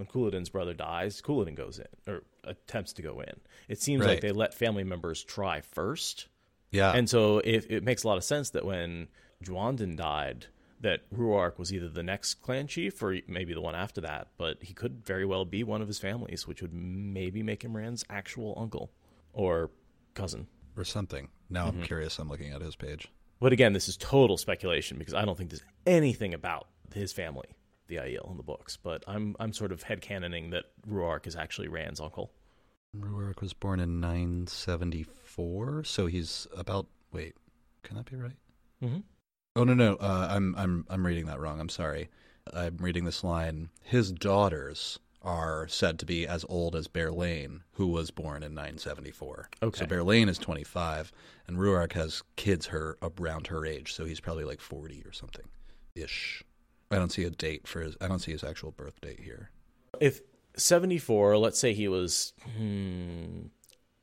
when Couladin's brother dies, Couladin goes in or attempts to go in. It seems like they let family members try first. Yeah, And so if it makes a lot of sense that when Janduin died, that Rhuarc was either the next clan chief or maybe the one after that, but he could very well be one of his families, which would maybe make him Rand's actual uncle or cousin. or something. Now I'm mm-hmm. curious. I'm looking at his page. But again, this is total speculation because I don't think there's anything about his family, the Aiel, in the books. But I'm I'm sort of headcanoning that Rhuarc is actually Rand's uncle. Rhuarc was born in 974, so he's about. Wait, can that be right? Mm-hmm. Oh no no, uh, I'm I'm I'm reading that wrong. I'm sorry. I'm reading this line. His daughters are said to be as old as Berelain, who was born in 974. Okay. So Berelain is 25, and Rhuarc has kids her around her age, so he's probably like 40 or something, ish. I don't see a date for his. I don't see his actual birth date here. if 74 let's say he was hmm,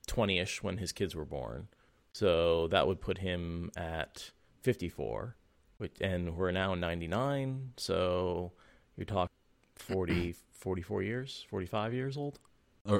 20ish when his kids were born so that would put him at 54 which, and we're now in 99 so you're talking 40 44 years 45 years old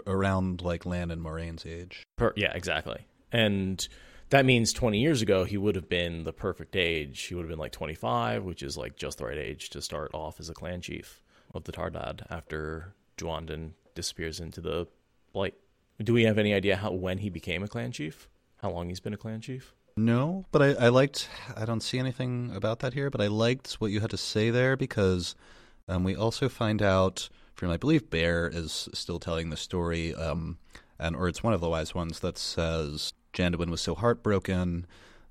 around like Lan and Moiraine's age. per, yeah exactly and that means 20 years ago he would have been the perfect age. He would have been like 25 which is like just the right age to start off as a clan chief of the Taardad after Janduin disappears into the blight do we have any idea how when he became a clan chief? How long he's been a clan chief? No, but I, I liked. I don't see anything about that here, but I liked what you had to say there because um, we also find out from I believe Bair is still telling the story, um, and or it's one of the wise ones that says Janduin was so heartbroken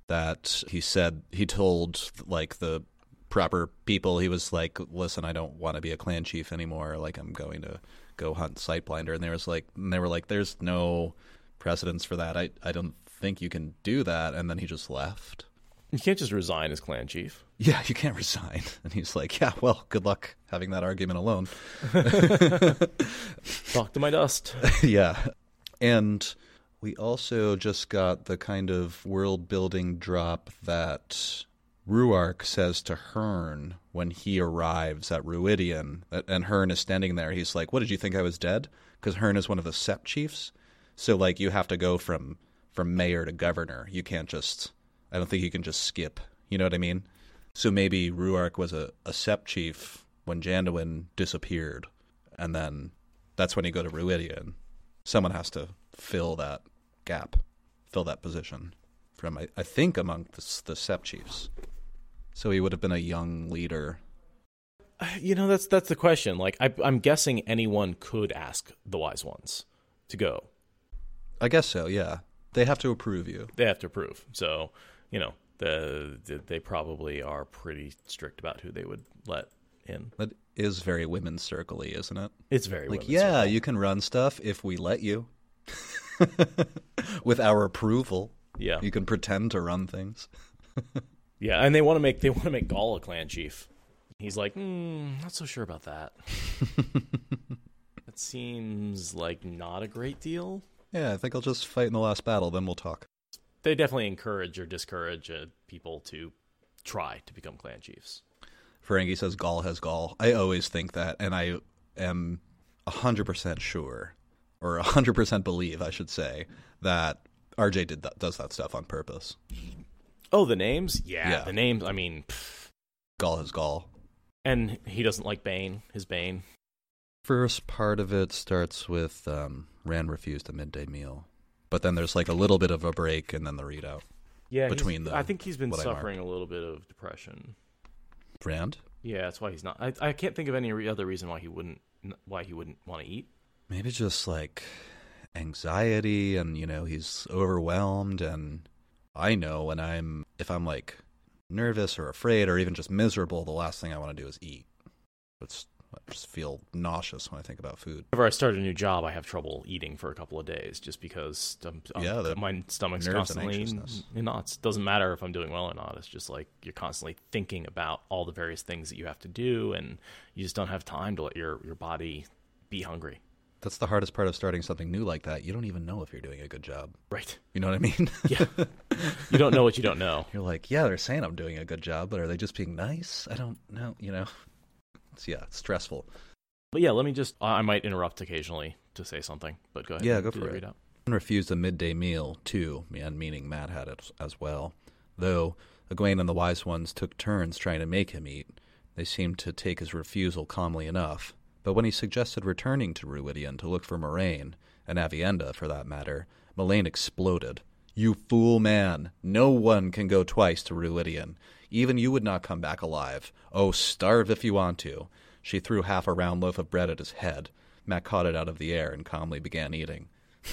that he said he told like the proper people he was like, listen, I don't want to be a clan chief anymore. Like I'm going to go hunt Sightblinder, and there was like, and they were like, there's no precedence for that. I I don't think you can do that. And then he just left. you can't just resign as clan chief Yeah, you can't resign. And he's like, yeah, well, good luck having that argument alone. talk to my dust yeah. And we also just got the kind of world building drop that Rhuarc says to Heirn when he arrives at Rhuidean. And Heirn is standing there. He's like, What did you think I was dead? Because Heirn is one of the Sept chiefs. So, like, you have to go from, from mayor to governor. You can't just, I don't think you can just skip. You know what I mean? So maybe Rhuarc was a, a Sept chief when Janduin disappeared. And then that's when you go to Rhuidean. Someone has to fill that gap, fill that position from, I, I think, among the, the Sept chiefs. So he would have been a young leader. you know that's that's the question like I, i'm guessing anyone could ask the wise ones to go I guess so, yeah. They have to approve you. they have to approve. So, you know, The, the they probably are pretty strict about who they would let in. That is very women's circly, isn't it? It's very Like, yeah, circle. you can run stuff if we let you. With our approval. yeah, You can pretend to run things. yeah, and they want to make they want to make Gaul a clan chief. He's like, mm, not so sure about that. that seems like not a great deal. Yeah, I think I'll just fight in the last battle, then we'll talk. They definitely encourage or discourage uh, people to try to become clan chiefs. Ferengi says Gaul has Gaul. I always think that, and I am 100% sure, or 100% believe, I should say, that RJ did that, does that stuff on purpose. Oh, the names? Yeah, Yeah. the names. I mean, pff. Gaul has Gaul. and he doesn't like Bane. His Bane. First part of it starts with um, Rand refused a midday meal. But then there's like a little bit of a break and then the readout. Yeah, Between he's- the- I think he's been what I marked. suffering a little bit of depression. Rand? Yeah, that's why he's not. I, I can't think of any other reason why he wouldn't why he wouldn't want to eat. Maybe just like anxiety and, you know, he's overwhelmed. And I know when I'm, if I'm like nervous or afraid or even just miserable, the last thing I want to do is eat. It's, I just feel nauseous when I think about food. Whenever I start a new job, I have trouble eating for a couple of days just because I'm, I'm- Yeah, my stomach's constantly in knots. Doesn't matter if I'm doing well or not. It's just like you're constantly thinking about all the various things that you have to do, and you just don't have time to let your your body be hungry. That's the hardest part of starting something new like that. You don't even know if you're doing a good job. Right? You know what I mean? Yeah. you don't know what you don't know. You're like, yeah, they're saying I'm doing a good job, but are they just being nice? I don't know. You know, it's yeah, it's stressful. But yeah, let me just. I might interrupt occasionally to say something, but go ahead. Yeah, go for it. readout. refused a midday meal too, and meaning Mat had it as well. Though Egwene and the wise ones took turns trying to make him eat, they seemed to take his refusal calmly enough. But when he suggested returning to Rhuidean to look for Moiraine, and Aviendha for that matter, Melaine exploded. You fool man! No one can go twice to Rhuidean. Even you would not come back alive. Oh, starve if you want to. She threw half a round loaf of bread at his head. Mat caught it out of the air and calmly began eating.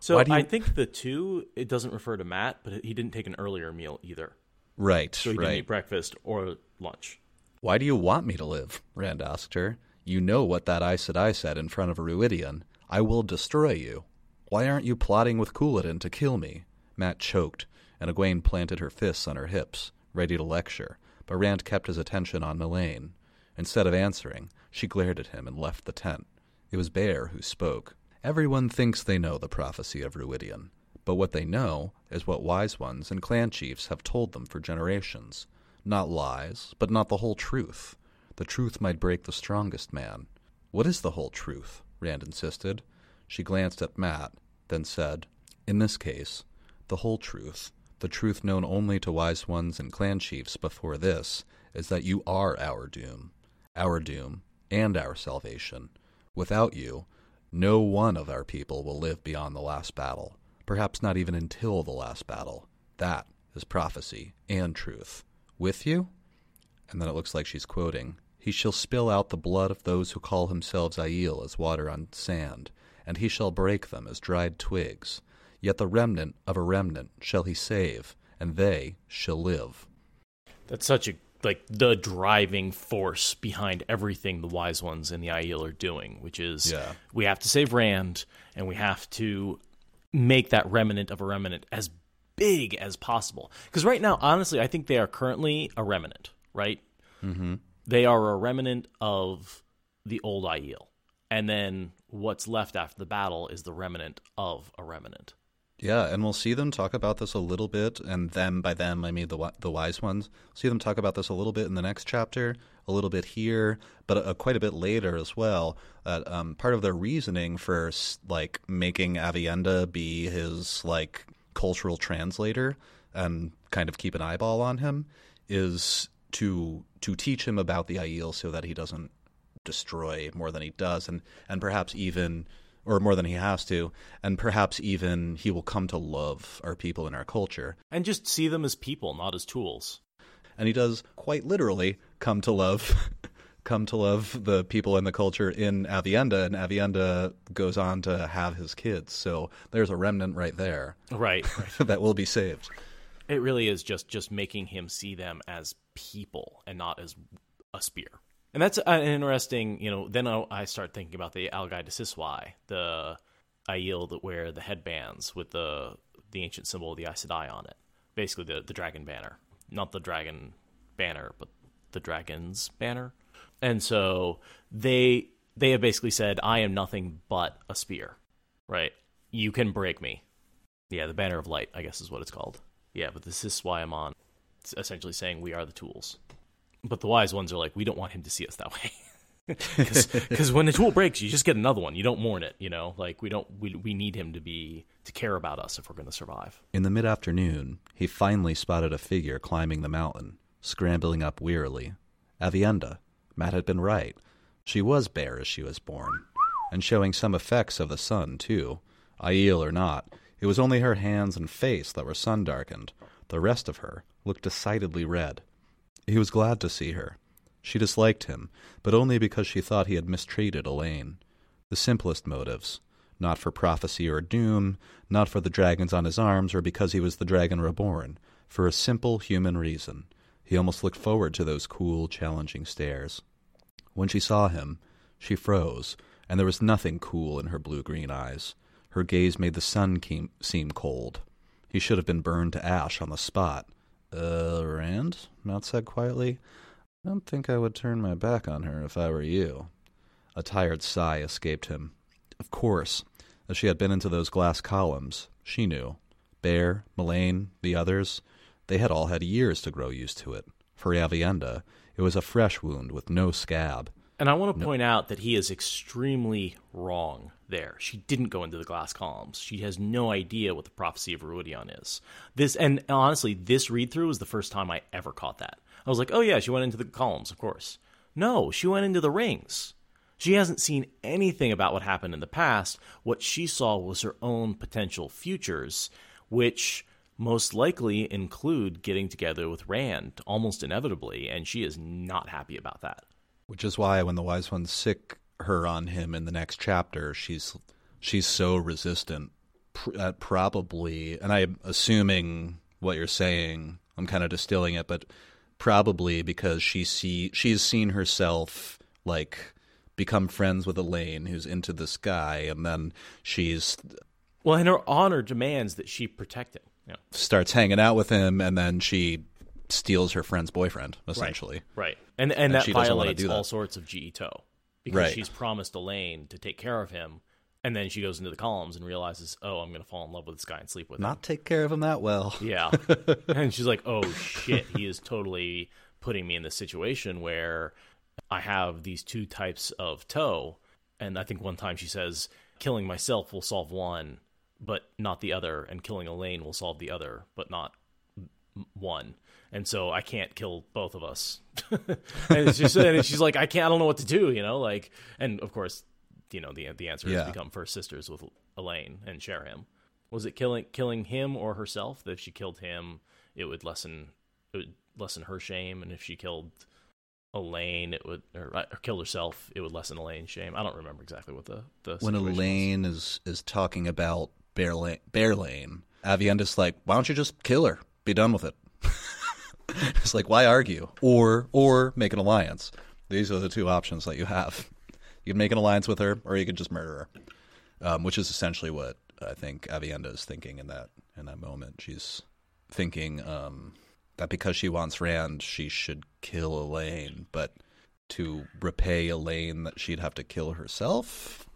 So you- I think the two it doesn't refer to Mat, but he didn't take an earlier meal either. Right, So he right. didn't eat breakfast or lunch. Why do you want me to live? Rand asked her. You know what that Aes Sedai said in front of a Rhuidean. I will destroy you. Why aren't you plotting with Couladin to kill me? Mat choked, and Egwene planted her fists on her hips, ready to lecture, but Rand kept his attention on Melaine. Instead of answering, she glared at him and left the tent. It was Bair who spoke. Everyone thinks they know the prophecy of Rhuidean, but what they know is what wise ones and clan chiefs have told them for generations. Not lies, but not the whole truth. The truth might break the strongest man. What is the whole truth? Rand insisted. She glanced at Mat, then said, In this case, the whole truth, the truth known only to wise ones and clan chiefs before this, is that you are our doom, our doom, and our salvation. Without you, no one of our people will live beyond the last battle, perhaps not even until the last battle. That is prophecy and truth. With you? And then it looks like she's quoting He shall spill out the blood of those who call themselves Aiel as water on sand, and he shall break them as dried twigs. Yet the remnant of a remnant shall he save, and they shall live. That's such a like the driving force behind everything the wise ones and the Aiel are doing, which is Yeah. we have to save Rand and we have to make that remnant of a remnant as big as possible. Because right now, honestly, I think they are currently a remnant, right? Mm-hmm. They are a remnant of the old Aiel. And then what's left after the battle is the remnant of a remnant. Yeah, and we'll see them talk about this a little bit, and them by them I mean the the wise ones. See them talk about this a little bit in the next chapter, a little bit here, but uh, quite a bit later as well. Um, part of their reasoning for like making Aviendha be his like cultural translator and kind of keep an eyeball on him is to to teach him about the Aiel so that he doesn't destroy more than he does, and and perhaps even or more than he has to, and perhaps even he will come to love our people and our culture. And just see them as people, not as tools. And he does quite literally come to love come to love the people and the culture in Aviendha, and Aviendha goes on to have his kids. So there's a remnant right there Right. right. that will be saved. It really is just just making him see them as people and not as a spear. And that's an interesting, you know. Then I start thinking about the algai'd'siswai, the Aiel that wear the headbands with the the ancient symbol of the Aes Sedai on it. Basically, the the dragon banner, not the dragon banner, but the dragon's banner. And so they they have basically said, "I am nothing but a spear." Right? You can break me. Yeah, the banner of light, I guess, is what it's called. Yeah, but this is why I'm on. It's essentially saying we are the tools. But the wise ones are like, we don't want him to see us that way. Because when the tool breaks, you just get another one. You don't mourn it, you know. Like we don't, we we need him to be to care about us if we're going to survive. In the mid afternoon, he finally spotted a figure climbing the mountain, scrambling up wearily. Aviendha. Mat had been right. She was bare as she was born, and showing some effects of the sun too. Aiel or not, it was only her hands and face that were sun darkened. The rest of her looked decidedly red. He was glad to see her. She disliked him, but only because she thought he had mistreated Elayne. The simplest motives. Not for prophecy or doom, not for the dragons on his arms, or because he was the dragon reborn. For a simple human reason. He almost looked forward to those cool, challenging stares. When she saw him, she froze, and there was nothing cool in her blue green eyes. Her gaze made the sun seem cold. He should have been burned to ash on the spot. Uh, Rand? Mat said quietly. I don't think I would turn my back on her if I were you. A tired sigh escaped him. Of course, as she had been into those glass columns, she knew. Bair, Melaine, the others, they had all had years to grow used to it. For Aviendha, it was a fresh wound with no scab. And I want to no. point out that he is extremely wrong there. She didn't go into the glass columns. She has no idea what the prophecy of Rhuidean is. This and honestly, this read through was the first time I ever caught that. I was like, oh yeah, she went into the columns, of course. No, she went into the rings. She hasn't seen anything about what happened in the past. What she saw was her own potential futures, which most likely include getting together with Rand almost inevitably, and she is not happy about that. Which is why when the wise ones sick her on him in the next chapter, she's she's so resistant. Uh, probably, and I'm assuming what you're saying. I'm kind of distilling it, but probably because she see she's seen herself like become friends with Elayne, who's into this guy, and then she's well, and her honor demands that she protect him. Yeah. Starts hanging out with him, and then she steals her friend's boyfriend, essentially. Right, right. and and, and that violates all sorts of Ji'e'toh because right. she's promised Elayne to take care of him, and then she goes into the columns and realizes, oh, I'm going to fall in love with this guy and sleep with him. Not take care of him that well. Yeah. and she's like, oh, shit, he is totally putting me in this situation where I have these two types of toe. And I think one time she says, killing myself will solve one, but not the other. And killing Elayne will solve the other, but not one. And so I can't kill both of us. and, it's just, and she's like, I can't, I don't know what to do, you know, like, and of course, you know the the answer yeah. is become first sisters with Elayne and share him. Was it killing killing him or herself? That if she killed him, it would lessen it would lessen her shame, and if she killed Elayne, it would or, uh, or killed herself, it would lessen Elayne's shame. I don't remember exactly what the the when Elayne was. is is talking about Berelain, Bear Lane, Aviendha's like, why don't you just kill her? Be done with it. it's like why argue or or make an alliance? These are the two options that you have. You can make an alliance with her, or you can just murder her, um, which is essentially what I think Aviendha is thinking in that in that moment. She's thinking um, that because she wants Rand, she should kill Elayne, but to repay Elayne, that she'd have to kill herself.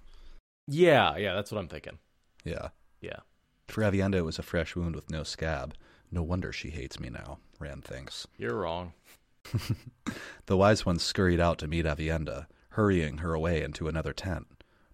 Yeah, yeah, that's what I'm thinking. Yeah, yeah. For Aviendha, it was a fresh wound with no scab. No wonder she hates me now. Rand thinks. You're wrong. the wise ones scurried out to meet Aviendha hurrying her away into another tent.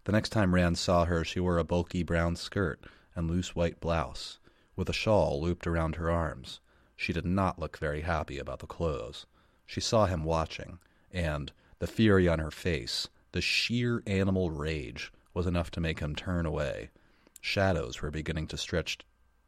The next time Rand saw her, she wore a bulky brown skirt and loose white blouse, with a shawl looped around her arms. She did not look very happy about the clothes. She saw him watching, and the fury on her face, the sheer animal rage, was enough to make him turn away. Shadows were beginning to stretch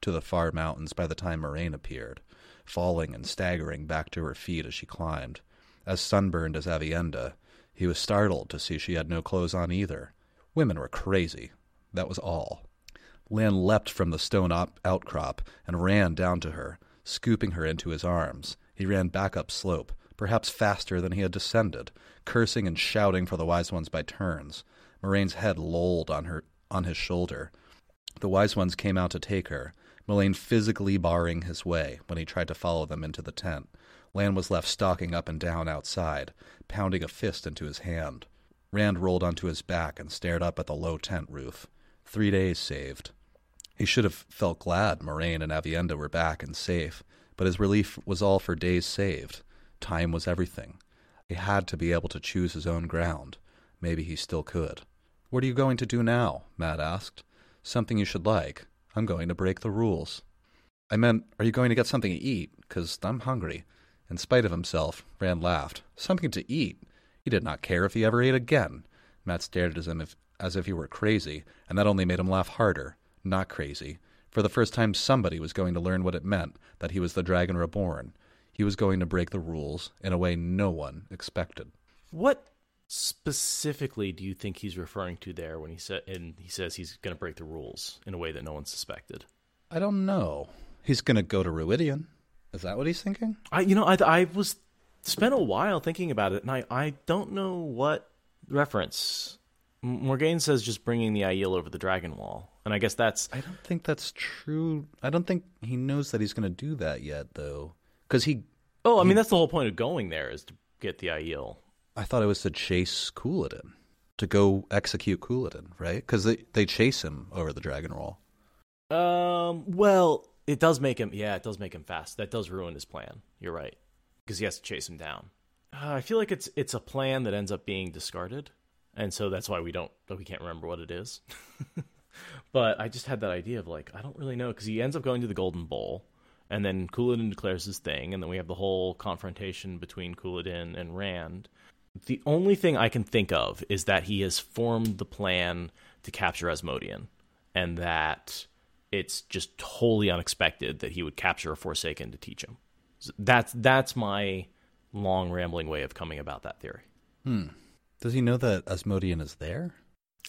to the far mountains by the time Moiraine appeared, falling and staggering back to her feet as she climbed. As sunburned as Aviendha, he was startled to see she had no clothes on either. Women were crazy. That was all. Lan leapt from the stone op- outcrop and ran down to her, Scooping her into his arms, he ran back up slope, perhaps faster than he had descended, cursing and shouting for the wise ones by turns. Moiraine's head lolled on her on his shoulder. The wise ones came out to take her, Melaine physically barring his way when he tried to follow them into the tent. Lan was left stalking up and down outside, pounding a fist into his hand. Rand rolled onto his back and stared up at the low tent roof. Three days saved. He should have felt glad Moiraine and Aviendha were back and safe, but his relief was all for days saved. Time was everything. He had to be able to choose his own ground. Maybe he still could. What are you going to do now? Mat asked. Something you should like. I'm going to break the rules. I meant, are you going to get something to eat? Because I'm hungry. In spite of himself, Rand laughed. Something to eat? He did not care if he ever ate again. Mat stared at him as if, as if he were crazy, and that only made him laugh harder. Not crazy. For the first time, somebody was going to learn what it meant that he was the Dragon Reborn. He was going to break the rules in a way no one expected. What specifically do you think he's referring to there when he said and he says he's going to break the rules in a way that no one suspected? I don't know. He's going to go to Rhuidean. Is that what he's thinking? I you know I I was spent a while thinking about it and I I don't know what reference. Morgaine says just bringing the Aiel over the dragon wall. And I guess that's I don't think that's true. I don't think he knows that he's going to do that yet though. Cuz he Oh, I mean that's the whole point of going there is to get the Aiel. I thought it was to chase Couladin, to go execute Couladin, right? Because they they chase him over the dragon wall. Um. Well, it does make him. Yeah, it does make him fast. That does ruin his plan. You're right, because he has to chase him down. Uh, I feel like it's it's a plan that ends up being discarded, and so that's why we don't we can't remember what it is. but I just had that idea of like I don't really know because he ends up going to the Golden Bowl, and then Couladin declares his thing, and then we have the whole confrontation between Couladin and Rand the only thing I can think of is that he has formed the plan to capture Asmodean, and that it's just totally unexpected that he would capture a Forsaken to teach him. That's that's my long rambling way of coming about that theory. Hmm. Does he know that Asmodean is there?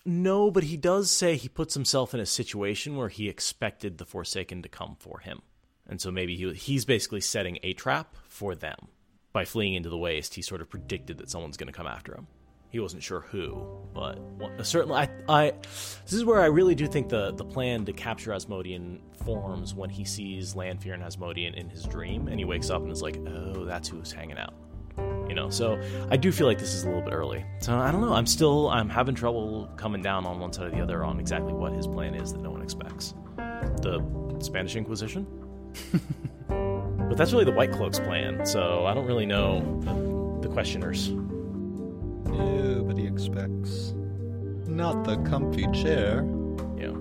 No, but he does say he puts himself in a situation where he expected the Forsaken to come for him, and so maybe he he's basically setting a trap for them by fleeing into the waste, he sort of predicted that someone's going to come after him. He wasn't sure who, but certainly, I, I, this is where I really do think the the plan to capture Asmodean forms when he sees Lanfear and Asmodean in his dream, and he wakes up and is like, "Oh, that's who's hanging out." You know, so I do feel like this is a little bit early. So I don't know. I'm still I'm having trouble coming down on one side or the other on exactly what his plan is that no one expects. The Spanish Inquisition. But that's really the White Cloak's plan, so I don't really know the, the questioners. Nobody expects. Not the comfy chair. Yeah.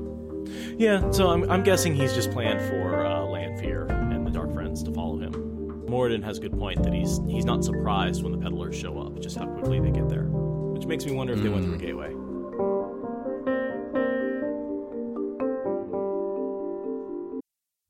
Yeah, so I'm, I'm guessing he's just planned for uh, Lanfear and the Dark Friends to follow him. Moridin has a good point that he's he's not surprised when the peddlers show up, just how quickly they get there. Which makes me wonder if they went through a gateway.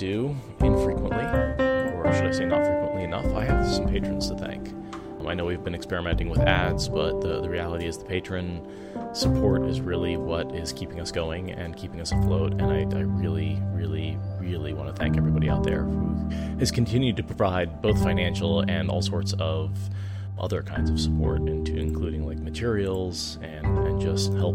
Do infrequently, or should I say not frequently enough, I have some patrons to thank. Um, I know we've been experimenting with ads, but the, the reality is the patron support is really what is keeping us going and keeping us afloat. And I, I really, really, really want to thank everybody out there who has continued to provide both financial and all sorts of other kinds of support, into including like materials and, and just help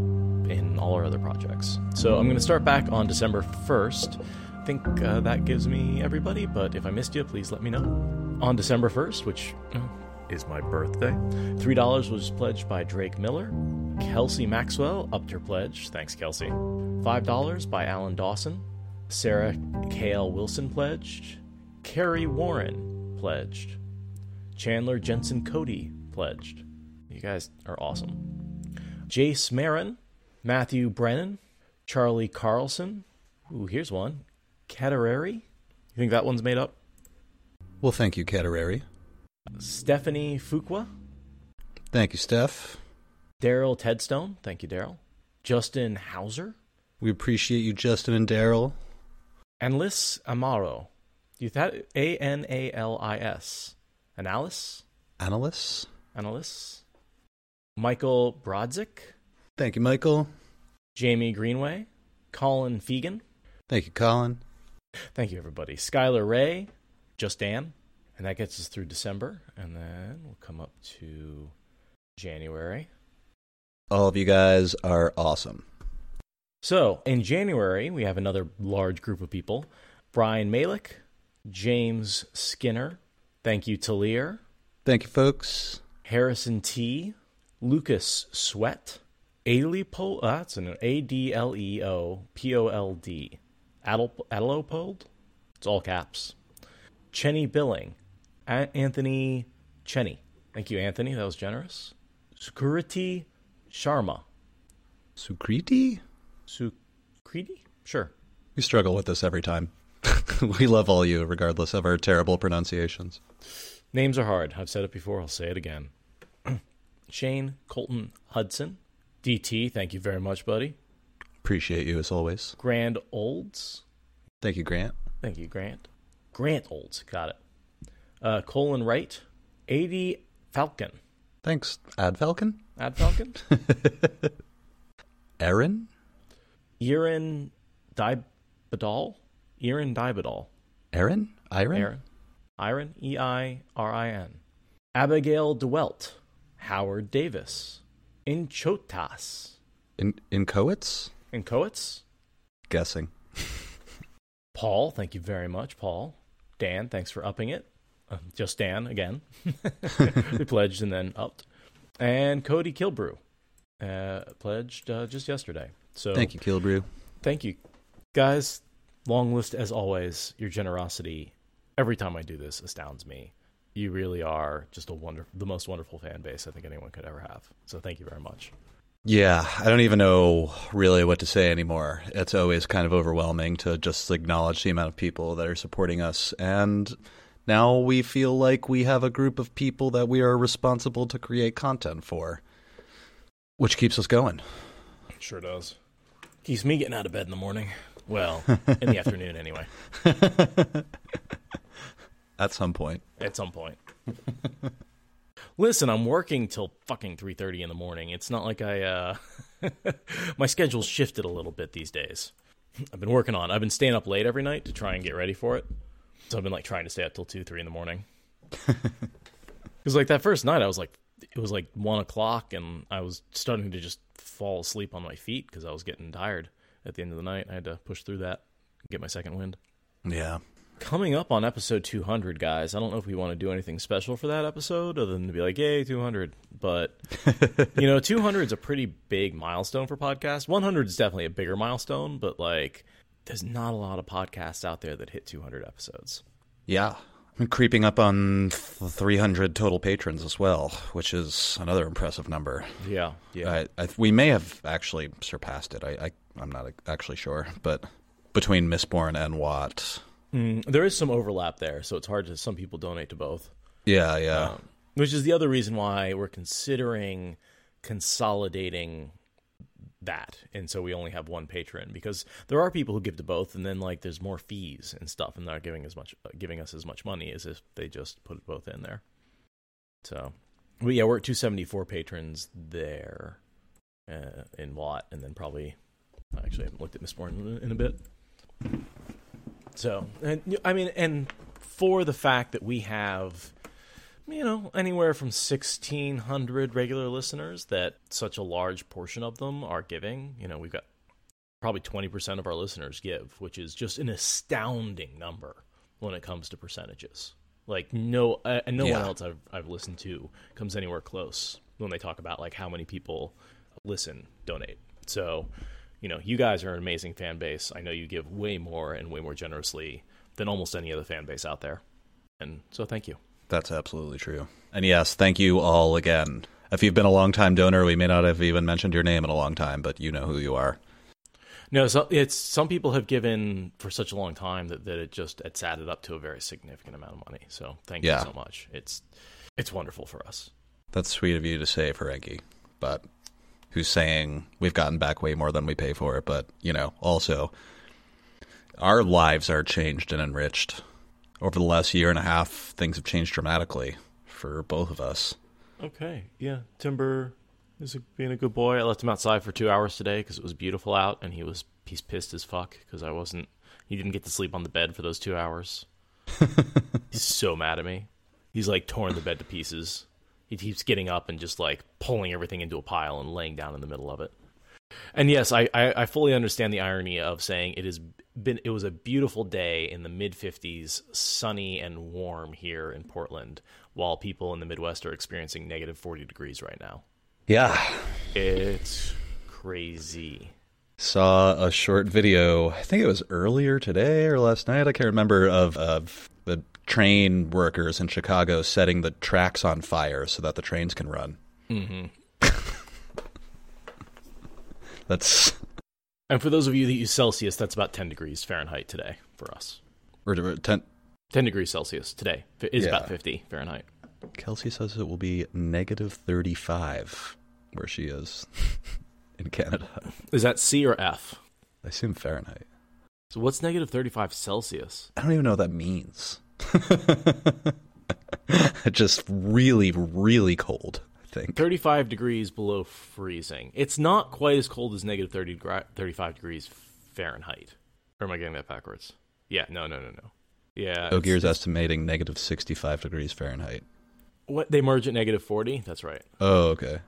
in all our other projects. So I'm going to start back on December 1st. I think uh, that gives me everybody, but if I missed you, please let me know. On December 1st, which is my birthday, $3 was pledged by Drake Miller. Kelsey Maxwell upped her pledge. Thanks, Kelsey. $5 by Alan Dawson. Sarah K.L. Wilson pledged. Carrie Warren pledged. Chandler Jensen Cody pledged. You guys are awesome. Jace Marin, Matthew Brennan, Charlie Carlson. Ooh, here's one. Caterari. You think that one's made up? Well, thank you, Caterari. Stephanie Fuqua. Thank you, Steph. Daryl Tedstone. Thank you, Daryl. Justin Hauser. We appreciate you, Justin and Daryl. Anlis Amaro. You that A N A L I S. Analysis? Analysts. Analysis. Michael Brodzik. Thank you, Michael. Jamie Greenway. Colin Fegan. Thank you, Colin. Thank you, everybody. Skylar Ray. Just Dan. And that gets us through December. And then we'll come up to January. All of you guys are awesome. So, in January, we have another large group of people Brian Malik, James Skinner. Thank you, Talir. Thank you, folks. Harrison T. Lucas Sweat. Adeleopold. Uh, that's an A D L E O P O L D. Adeleopold? It's all caps. Chenny Billing. A- Anthony Chenny. Thank you, Anthony. That was generous. Sukriti Sharma. Sukriti? Sukriti? Sure. We struggle with this every time. we love all you, regardless of our terrible pronunciations. Names are hard. I've said it before. I'll say it again. Shane Colton Hudson. DT, thank you very much, buddy. Appreciate you as always. Grand Olds. Thank you, Grant. Thank you, Grant. Grant Olds. Got it. Uh, Colin Wright. 80 Falcon. Thanks, Ad Falcon. Ad Falcon. Aaron? Erin Dibadal. Erin Dibadal. Aaron? Iron? Aaron. Iron. E I R I N. Abigail DeWelt. Howard Davis. Inchotas. In Inchoates? Inchoates. Guessing. Paul, thank you very much, Paul. Dan, thanks for upping it. Uh, just Dan again. we pledged and then upped. And Cody Kilbrew uh, pledged uh, just yesterday. So Thank you, Kilbrew. Thank you, guys. Long list as always. Your generosity every time I do this astounds me. You really are just a wonder, the most wonderful fan base I think anyone could ever have. So thank you very much. Yeah, I don't even know really what to say anymore. It's always kind of overwhelming to just acknowledge the amount of people that are supporting us. And now we feel like we have a group of people that we are responsible to create content for, which keeps us going. Sure does. Keeps me getting out of bed in the morning. Well, in the afternoon anyway. At some point. At some point. Listen, I'm working till fucking 3:30 in the morning. It's not like I uh my schedule's shifted a little bit these days. I've been working on. I've been staying up late every night to try and get ready for it. So I've been like trying to stay up till 2, 3 in the morning. Cuz like that first night I was like it was like 1 o'clock and I was starting to just fall asleep on my feet because I was getting tired at the end of the night. I had to push through that, get my second wind. Yeah. Coming up on episode 200, guys. I don't know if we want to do anything special for that episode other than to be like, yay, 200. But, you know, 200 is a pretty big milestone for podcasts. 100 is definitely a bigger milestone, but, like, there's not a lot of podcasts out there that hit 200 episodes. Yeah. I'm creeping up on 300 total patrons as well, which is another impressive number. Yeah, yeah. I, I, we may have actually surpassed it. I, I, I'm not actually sure, but between Mistborn and Watt, Mm, there is some overlap there, so it's hard to. Some people donate to both. Yeah, yeah. Um, which is the other reason why we're considering consolidating that, and so we only have one patron because there are people who give to both, and then like there's more fees and stuff, and they're not giving as much, giving us as much money as if they just put both in there. So, but yeah, we're at 274 patrons there uh, in Watt, and then probably i actually haven't looked at miss Mistborn in a bit. So, and, I mean, and for the fact that we have you know, anywhere from 1,600 regular listeners that such a large portion of them are giving. You know, we've got probably 20% of our listeners give, which is just an astounding number when it comes to percentages. Like no, uh, and no yeah. one else I've I've listened to comes anywhere close when they talk about like how many people listen, donate. So, you know, you guys are an amazing fan base. I know you give way more and way more generously than almost any other fan base out there. And so thank you. That's absolutely true. And yes, thank you all again. If you've been a long time donor, we may not have even mentioned your name in a long time, but you know who you are. No, so it's some people have given for such a long time that, that it just it's added up to a very significant amount of money. So thank yeah. you so much. It's it's wonderful for us. That's sweet of you to say, Ferengi. But who's saying we've gotten back way more than we pay for it? But you know, also our lives are changed and enriched over the last year and a half, things have changed dramatically for both of us. Okay, yeah, Timber is being a good boy. I left him outside for two hours today because it was beautiful out, and he was he's pissed as fuck because I wasn't. He didn't get to sleep on the bed for those two hours. he's so mad at me. He's like torn the bed to pieces. He keeps getting up and just like pulling everything into a pile and laying down in the middle of it. And yes, I, I, I fully understand the irony of saying it is been it was a beautiful day in the mid 50s, sunny and warm here in Portland, while people in the Midwest are experiencing negative 40 degrees right now. Yeah. It's crazy. Saw a short video, I think it was earlier today or last night, I can't remember, of, of the train workers in Chicago setting the tracks on fire so that the trains can run. Mm-hmm. That's and for those of you that use Celsius, that's about 10 degrees Fahrenheit today for us. Or 10, 10 degrees Celsius today is yeah. about 50 Fahrenheit. Kelsey says it will be negative 35 where she is in Canada. Is that C or F? I assume Fahrenheit. So what's negative 35 Celsius? I don't even know what that means. Just really, really cold I think. 35 degrees below freezing. It's not quite as cold as negative 30, 35 degrees Fahrenheit. Or am I getting that backwards? Yeah, no, no, no, no. Yeah. Ogier's it's, estimating negative 65 degrees Fahrenheit. What they merge at negative 40? That's right. Oh, okay.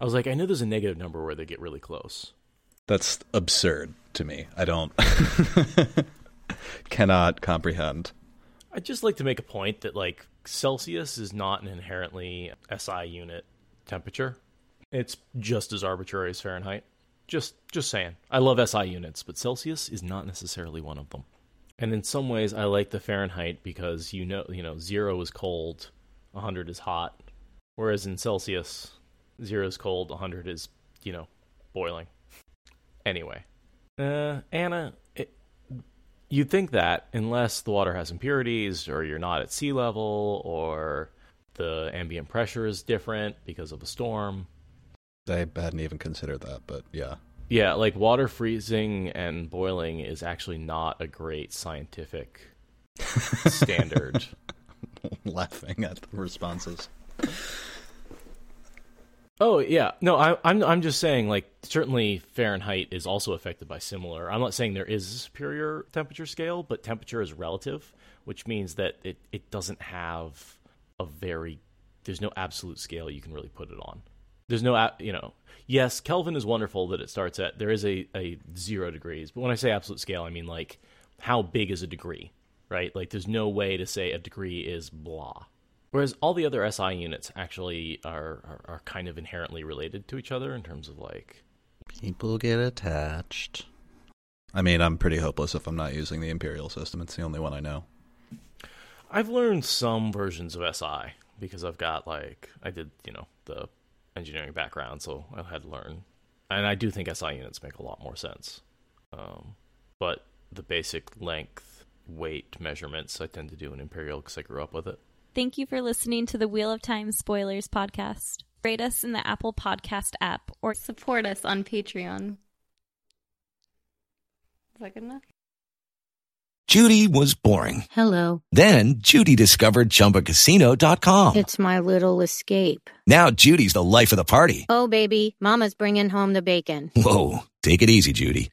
I was like, I know there's a negative number where they get really close. That's absurd to me. I don't cannot comprehend. I'd just like to make a point that like Celsius is not an inherently SI unit temperature. It's just as arbitrary as Fahrenheit. Just just saying. I love SI units, but Celsius is not necessarily one of them. And in some ways I like the Fahrenheit because you know, you know, 0 is cold, 100 is hot, whereas in Celsius 0 is cold, 100 is, you know, boiling. Anyway, uh Anna, it, you'd think that unless the water has impurities or you're not at sea level or the ambient pressure is different because of a storm. I hadn't even considered that, but yeah. Yeah, like water freezing and boiling is actually not a great scientific standard. Laughing at the responses. Oh yeah, no, I, I'm I'm just saying like certainly Fahrenheit is also affected by similar. I'm not saying there is a superior temperature scale, but temperature is relative, which means that it it doesn't have a very there's no absolute scale you can really put it on. There's no you know yes Kelvin is wonderful that it starts at there is a a zero degrees, but when I say absolute scale I mean like how big is a degree, right? Like there's no way to say a degree is blah. Whereas all the other SI units actually are, are, are kind of inherently related to each other in terms of like people get attached. I mean, I'm pretty hopeless if I'm not using the imperial system. It's the only one I know. I've learned some versions of SI because I've got like I did, you know, the engineering background, so I had to learn. And I do think SI units make a lot more sense. Um, but the basic length, weight measurements I tend to do in Imperial because I grew up with it. Thank you for listening to the Wheel of Time Spoilers podcast. Rate us in the Apple Podcast app or support us on Patreon. Is that good enough? Judy was boring. Hello. Then Judy discovered ChumbaCasino.com. It's my little escape. Now Judy's the life of the party. Oh, baby, Mama's bringing home the bacon. Whoa, take it easy, Judy.